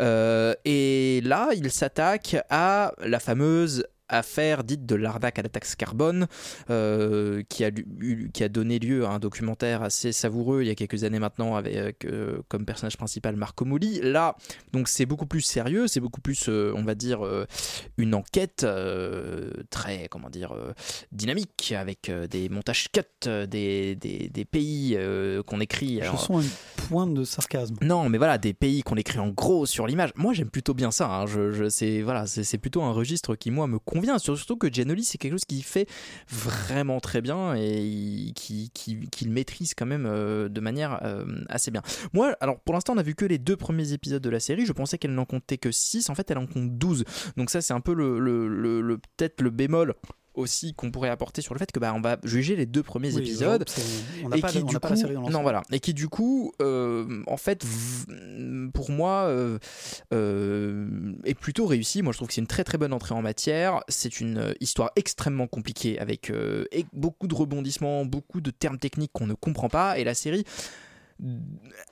Euh, et là, il s'attaque à la fameuse affaire dite de l'arnaque à la taxe carbone euh, qui, a, qui a donné lieu à un documentaire assez savoureux il y a quelques années maintenant avec euh, comme personnage principal Marco Moli. Là, donc c'est beaucoup plus sérieux, c'est beaucoup plus, euh, on va dire, une enquête très, comment dire, dynamique avec des montages cut, des, des, des pays qu'on écrit. Je alors- sens une pointe de sarcasme. non, mais voilà, des pays qu'on écrit en gros sur l'image. Moi, j'aime plutôt bien ça. hein. Je, je- c'est voilà, c'est plutôt un registre qui moi me convient. Surtout que Giannoli, c'est quelque chose qu'il fait vraiment très bien et il- qui qui- qu'il maîtrise quand même euh, de manière euh, assez bien. Moi, alors pour l'instant, on a vu que les deux premiers épisodes de la série. Je pensais qu'elle n'en comptait que 6 En fait, elle en compte 12 Donc ça, c'est un peu le, le- le- le- peut-être le bémol aussi qu'on pourrait apporter sur le fait que bah on va juger les deux premiers Oui, épisodes on n'a pas- qui on du n'a coup pas la série dans l'ensemble. non voilà. Et qui du coup euh, en fait pour moi euh, euh, est plutôt réussi. Moi je trouve que c'est une très très bonne entrée en matière. C'est une histoire extrêmement compliquée avec et beaucoup de rebondissements beaucoup de termes techniques qu'on ne comprend pas. Et la série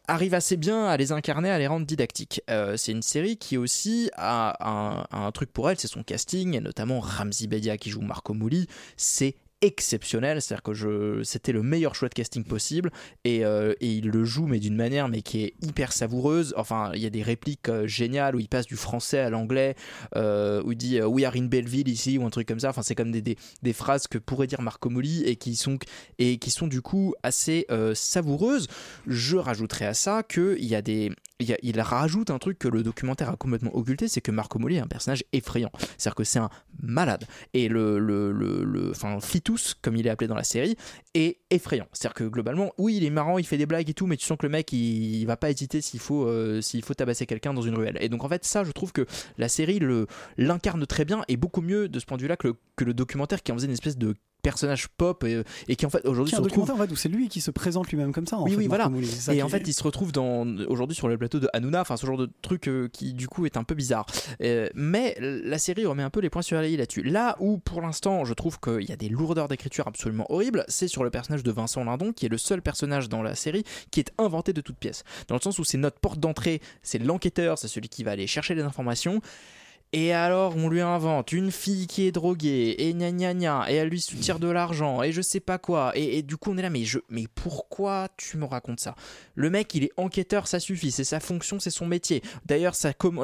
arrive assez bien à les incarner, à les rendre didactiques. Euh, c'est une série qui aussi a un, truc pour elle, c'est son casting, et notamment Ramzi Bedia qui joue Marco Mouli, c'est exceptionnel, c'est-à-dire que c'était le meilleur choix de casting possible et, euh, et il le joue mais d'une manière mais qui est hyper savoureuse. Enfin, il y a des répliques euh, géniales où il passe du français à l'anglais, euh, où il dit We are in Belleville ici ou un truc comme ça. Enfin, c'est comme des, phrases que pourrait dire Marco Moli et qui sont et qui sont du coup assez savoureuses. Je rajouterai à ça que il y a des il, rajoute un truc que le documentaire a complètement occulté, c'est que Marco Moli est un personnage effrayant. C'est-à-dire que c'est un malade. Et le, le, le, le- Fitus, comme il est appelé dans la série, est effrayant. C'est-à-dire que globalement, oui, il est marrant, il fait des blagues et tout, mais tu sens que le mec, il, il va pas hésiter s'il faut, euh, faut tabasser quelqu'un dans une ruelle. Et donc en fait, ça, je trouve que la série l'incarne très bien et beaucoup mieux de ce point de vue-là que que le documentaire qui en faisait une espèce de personnage pop et, et qui en fait aujourd'hui se un retrouve documentaire en fait, où c'est lui qui se présente lui-même comme ça. En oui, fait, oui, voilà. Et qui en fait, il se retrouve dans, aujourd'hui sur le plateau de Hanouna, enfin ce genre de truc euh, qui du coup est un peu bizarre. Euh, mais la série remet un peu les points sur les i là-dessus. Là où pour l'instant je trouve qu'il y a des lourdeurs d'écriture absolument horribles, c'est sur le personnage de Vincent Lindon, qui est le seul personnage dans la série qui est inventé de toutes pièces. Dans le sens où c'est notre porte d'entrée, c'est l'enquêteur, c'est celui qui va aller chercher les informations. Et alors, on lui invente une fille qui est droguée, et gna gna gna, et elle lui soutire de l'argent, et je sais pas quoi. Et, du coup, on est là, mais, je, mais pourquoi tu me racontes ça? Le mec, il est enquêteur, ça suffit, c'est sa fonction, c'est son métier. D'ailleurs,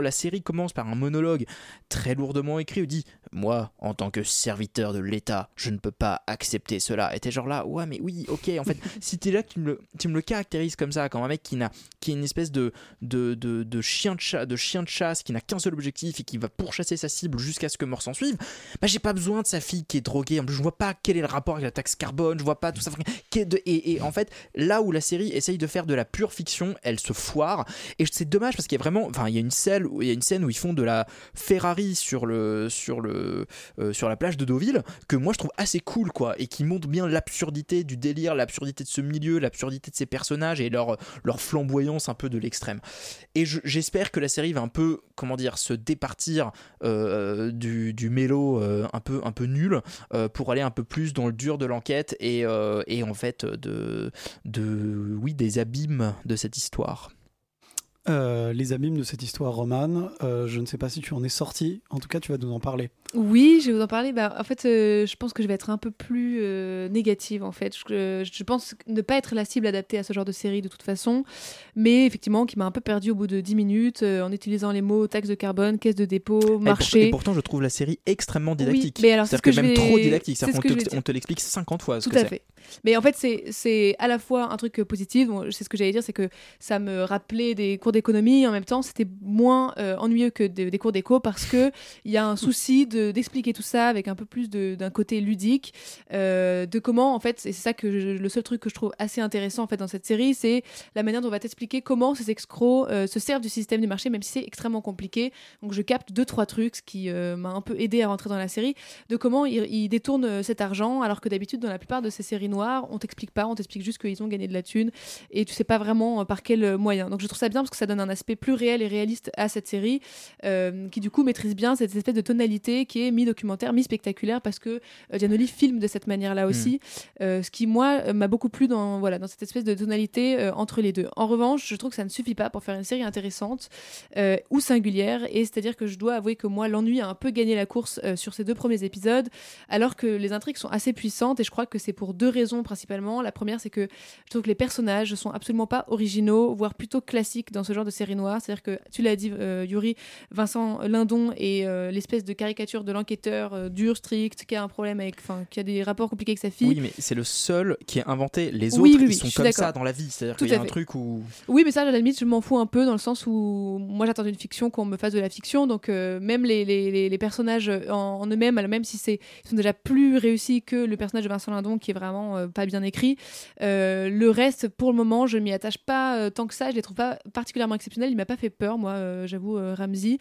la série commence par un monologue très lourdement écrit où dit Moi, en tant que serviteur de l'État, je ne peux pas accepter cela. Et t'es genre là, ouais, mais oui, ok, en fait, si t'es là, tu me, tu me le caractérises comme ça, comme un mec qui, n'a, qui est une espèce de, de, de, chien, de, de chien de chasse, qui n'a qu'un seul objectif et qui va pourchasser sa cible jusqu'à ce que mort s'en suive, bah j'ai pas besoin de sa fille qui est droguée. En plus, je vois pas quel est le rapport avec la taxe carbone, je vois pas tout ça. Et, et en fait, là où la série essaye de faire de la pure fiction, elle se foire. Et c'est dommage parce qu'il y a vraiment, enfin, il y a une scène où y a une scène où ils font de la Ferrari sur le sur le euh, sur la plage de Deauville que moi je trouve assez cool quoi et qui montre bien l'absurdité du délire, l'absurdité de ce milieu, l'absurdité de ces personnages et leur leur flamboyance un peu de l'extrême. Et je- j'espère que la série va un peu comment dire se départir euh, du, du mélo euh, un peu un peu nul euh, pour aller un peu plus dans le dur de l'enquête et, et en fait de de oui des abîmes de cette histoire. Euh, les abîmes de cette histoire romane, euh, je ne sais pas si tu en es sorti, en tout cas tu vas nous en parler. Oui, je vais vous en parler. Bah, en fait, euh, je pense que je vais être un peu plus euh, négative. En fait, je, je pense ne pas être la cible adaptée à ce genre de série de toute façon, mais effectivement, qui m'a un peu perdu au bout de 10 minutes euh, en utilisant les mots taxe de carbone, caisse de dépôt, Et pour- marché. Et pourtant, je trouve la série extrêmement Oui, didactique. mais alors, c'est C'est-à-dire ce que que même vais- trop didactique. c'est C'est-à-dire ce qu'on te, l'explique 50 fois. ce Tout que à fait. Mais en fait, c'est- à la fois un truc positif, c'est ce que j'allais dire, c'est que ça me rappelait des cours d'économie, en même temps, c'était moins euh, ennuyeux que des, cours d'éco parce que il y a un souci de- d'expliquer tout ça avec un peu plus d'un côté ludique, euh, de comment, en fait, et c'est ça que le seul truc que je trouve assez intéressant en fait dans cette série, c'est la manière dont on va t'expliquer comment ces escrocs euh, se servent du système du marché, même si c'est extrêmement compliqué. Donc je capte deux trois trucs, ce qui m'a un peu aidé à rentrer dans la série, de comment ils, détournent cet argent, alors que d'habitude dans la plupart de ces séries on t'explique pas, on t'explique juste qu'ils ont gagné de la thune et tu sais pas vraiment euh, par quel euh, moyen. Donc je trouve ça bien parce que ça donne un aspect plus réel et réaliste à cette série, euh, qui du coup maîtrise bien cette espèce de tonalité qui est mi-documentaire, mi-spectaculaire, parce que euh, Giannoli filme de cette manière-là aussi, euh, ce qui moi m'a beaucoup plu dans voilà dans cette espèce de tonalité entre les deux. En revanche, je trouve que ça ne suffit pas pour faire une série intéressante ou singulière, et c'est-à-dire que je dois avouer que moi l'ennui a un peu gagné la course sur ces deux premiers épisodes, alors que les intrigues sont assez puissantes, et je crois que c'est pour deux raisons principalement. La première, c'est que je trouve que les personnages sont absolument pas originaux, voire plutôt classiques dans ce genre de série noire. C'est-à-dire que tu l'as dit, euh, Yuri, Vincent Lindon est euh, l'espèce de caricature de l'enquêteur euh, dur, strict, qui a un problème avec, enfin, qui a des rapports compliqués avec sa fille. Oui, mais c'est le seul qui a inventé. Les autres, Oui, oui, oui, ils sont comme ça dans la vie. C'est-à-dire qu'il y a un fait. truc où. Oui, mais ça, à la limite, je m'en fous un peu dans le sens où moi j'attends une fiction qu'on me fasse de la fiction. Donc, euh, même les, les, les- les personnages en, en eux-mêmes, même si c'est ils sont déjà plus réussis que le personnage de Vincent Lindon qui est vraiment euh, pas bien écrit, euh, le reste, pour le moment, je m'y attache pas euh, tant que ça. Je les trouve pas particulièrement exceptionnels. Il m'a pas fait peur, moi, j'avoue, Ramsey.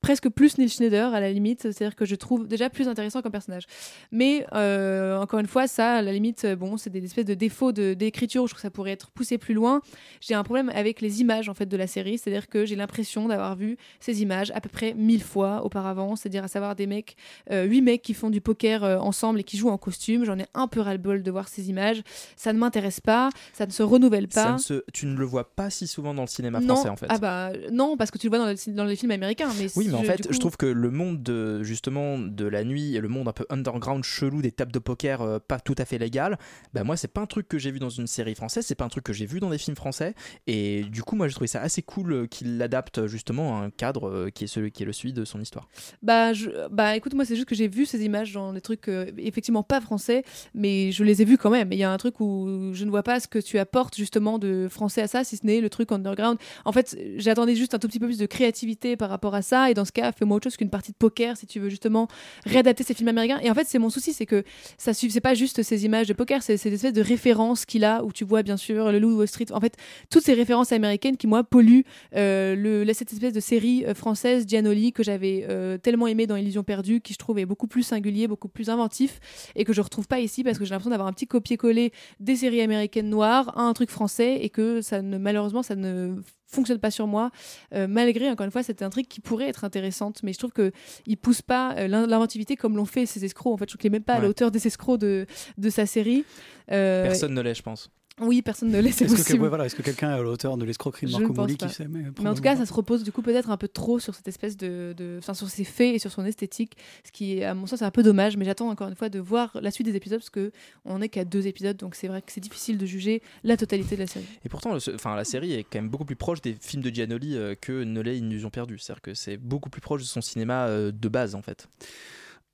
Presque plus Neil Schneider à la limite. C'est-à-dire que je trouve déjà plus intéressant comme personnage. Mais encore une fois, ça, à la limite, bon, c'est des espèces de défauts de- d'écriture où je trouve que ça pourrait être poussé plus loin. J'ai un problème avec les images en fait de la série, c'est-à-dire que j'ai l'impression d'avoir vu ces images à peu près mille fois auparavant, c'est-à-dire à savoir des mecs, huit mecs qui font du poker ensemble et qui jouent en costume. J'en ai un peu ras-le-bol de voir ces images. Ça ne m'intéresse pas, ça ne se renouvelle Ça pas. ne se- Tu ne le vois pas si souvent dans le cinéma non, français en fait. ah bah non, parce que tu le vois dans, le- dans les films américains. Mais Oui, mais en je- fait, coup- je trouve que le monde de, justement de la nuit et le monde un peu underground chelou des tables de poker euh, pas tout à fait légal, bah moi c'est pas un truc que j'ai vu dans une série française, c'est pas un truc que j'ai vu dans des films français et du coup moi j'ai trouvé ça assez cool euh, qu'il l'adapte justement à un cadre euh, qui est celui qui est le celui de son histoire. Bah, je, bah écoute, moi c'est juste que j'ai vu ces images dans des trucs euh, effectivement pas français, mais je les ai vus quand même. Il y a un truc où je ne vois pas ce que tu apportes justement de français à ça, si ce n'est le truc underground. En fait, j'attendais juste un tout petit peu plus de créativité par rapport à ça, et dans ce cas, fais-moi autre chose qu'une partie de poker si tu veux justement réadapter ces films américains. Et en fait, c'est mon souci, c'est que ça c'est pas juste ces images de poker, c'est ces espèces de références qu'il a où tu vois bien sûr le Loup Wall Street. En fait, toutes ces références américaines qui moi polluent euh, cette espèce de série euh, française Gianoli que j'avais euh, tellement aimé dans Illusion perdue, qui je trouve est beaucoup plus singulier, beaucoup plus inventif et que je retrouve pas ici parce que j'ai l'impression d'avoir un petit copier-coller des séries américaines noires à un truc français et que ça ne malheureusement ça ne fonctionne pas sur moi euh, malgré encore une fois cette intrigue qui pourrait être intéressante. Mais je trouve que il pousse pas euh, l'in- l'inventivité comme l'ont fait ces escrocs. En fait je trouve qu'il est même pas à la hauteur des escrocs de, de sa série. Euh, Personne ne l'est, je pense. Oui personne ne laisse Est-ce que, ouais, voilà, est-ce que quelqu'un est à l'auteur de l'escroquerie de Marco pas. qui sait mais, Mais en tout cas, ça se repose du coup peut-être un peu trop sur cette espèce de, de- enfin sur ses faits et sur son esthétique, ce qui est à mon sens un peu dommage. Mais j'attends encore une fois de voir la suite des épisodes parce que on n'est qu'à deux épisodes, donc c'est vrai que c'est difficile de juger la totalité de la série. Et pourtant, enfin, la série est quand même beaucoup plus proche des films de Giannoli euh, que ne l'est Illusion perdue. C'est-à-dire que c'est beaucoup plus proche de son cinéma euh, de base en fait.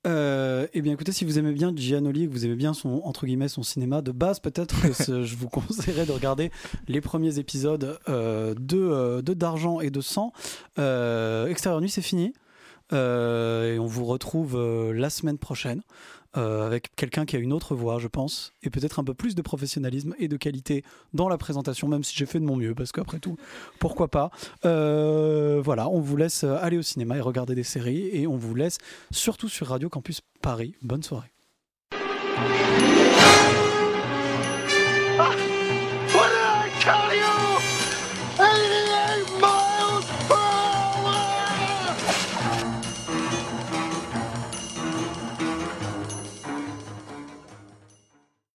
Euh, eh bien, écoutez, si vous aimez bien Giannoli, que vous aimez bien son entre son cinéma de base, peut-être que je vous conseillerais de regarder les premiers épisodes euh, de, euh, de d'argent et de sang. Extérieur nuit, c'est fini. Et on vous retrouve la semaine prochaine euh, avec quelqu'un qui a une autre voix, je pense, et peut-être un peu plus de professionnalisme et de qualité dans la présentation, même si j'ai fait de mon mieux, parce qu'après tout, pourquoi pas. Euh, voilà, on vous laisse aller au cinéma et regarder des séries, et on vous laisse surtout sur Radio Campus Paris. Bonne soirée.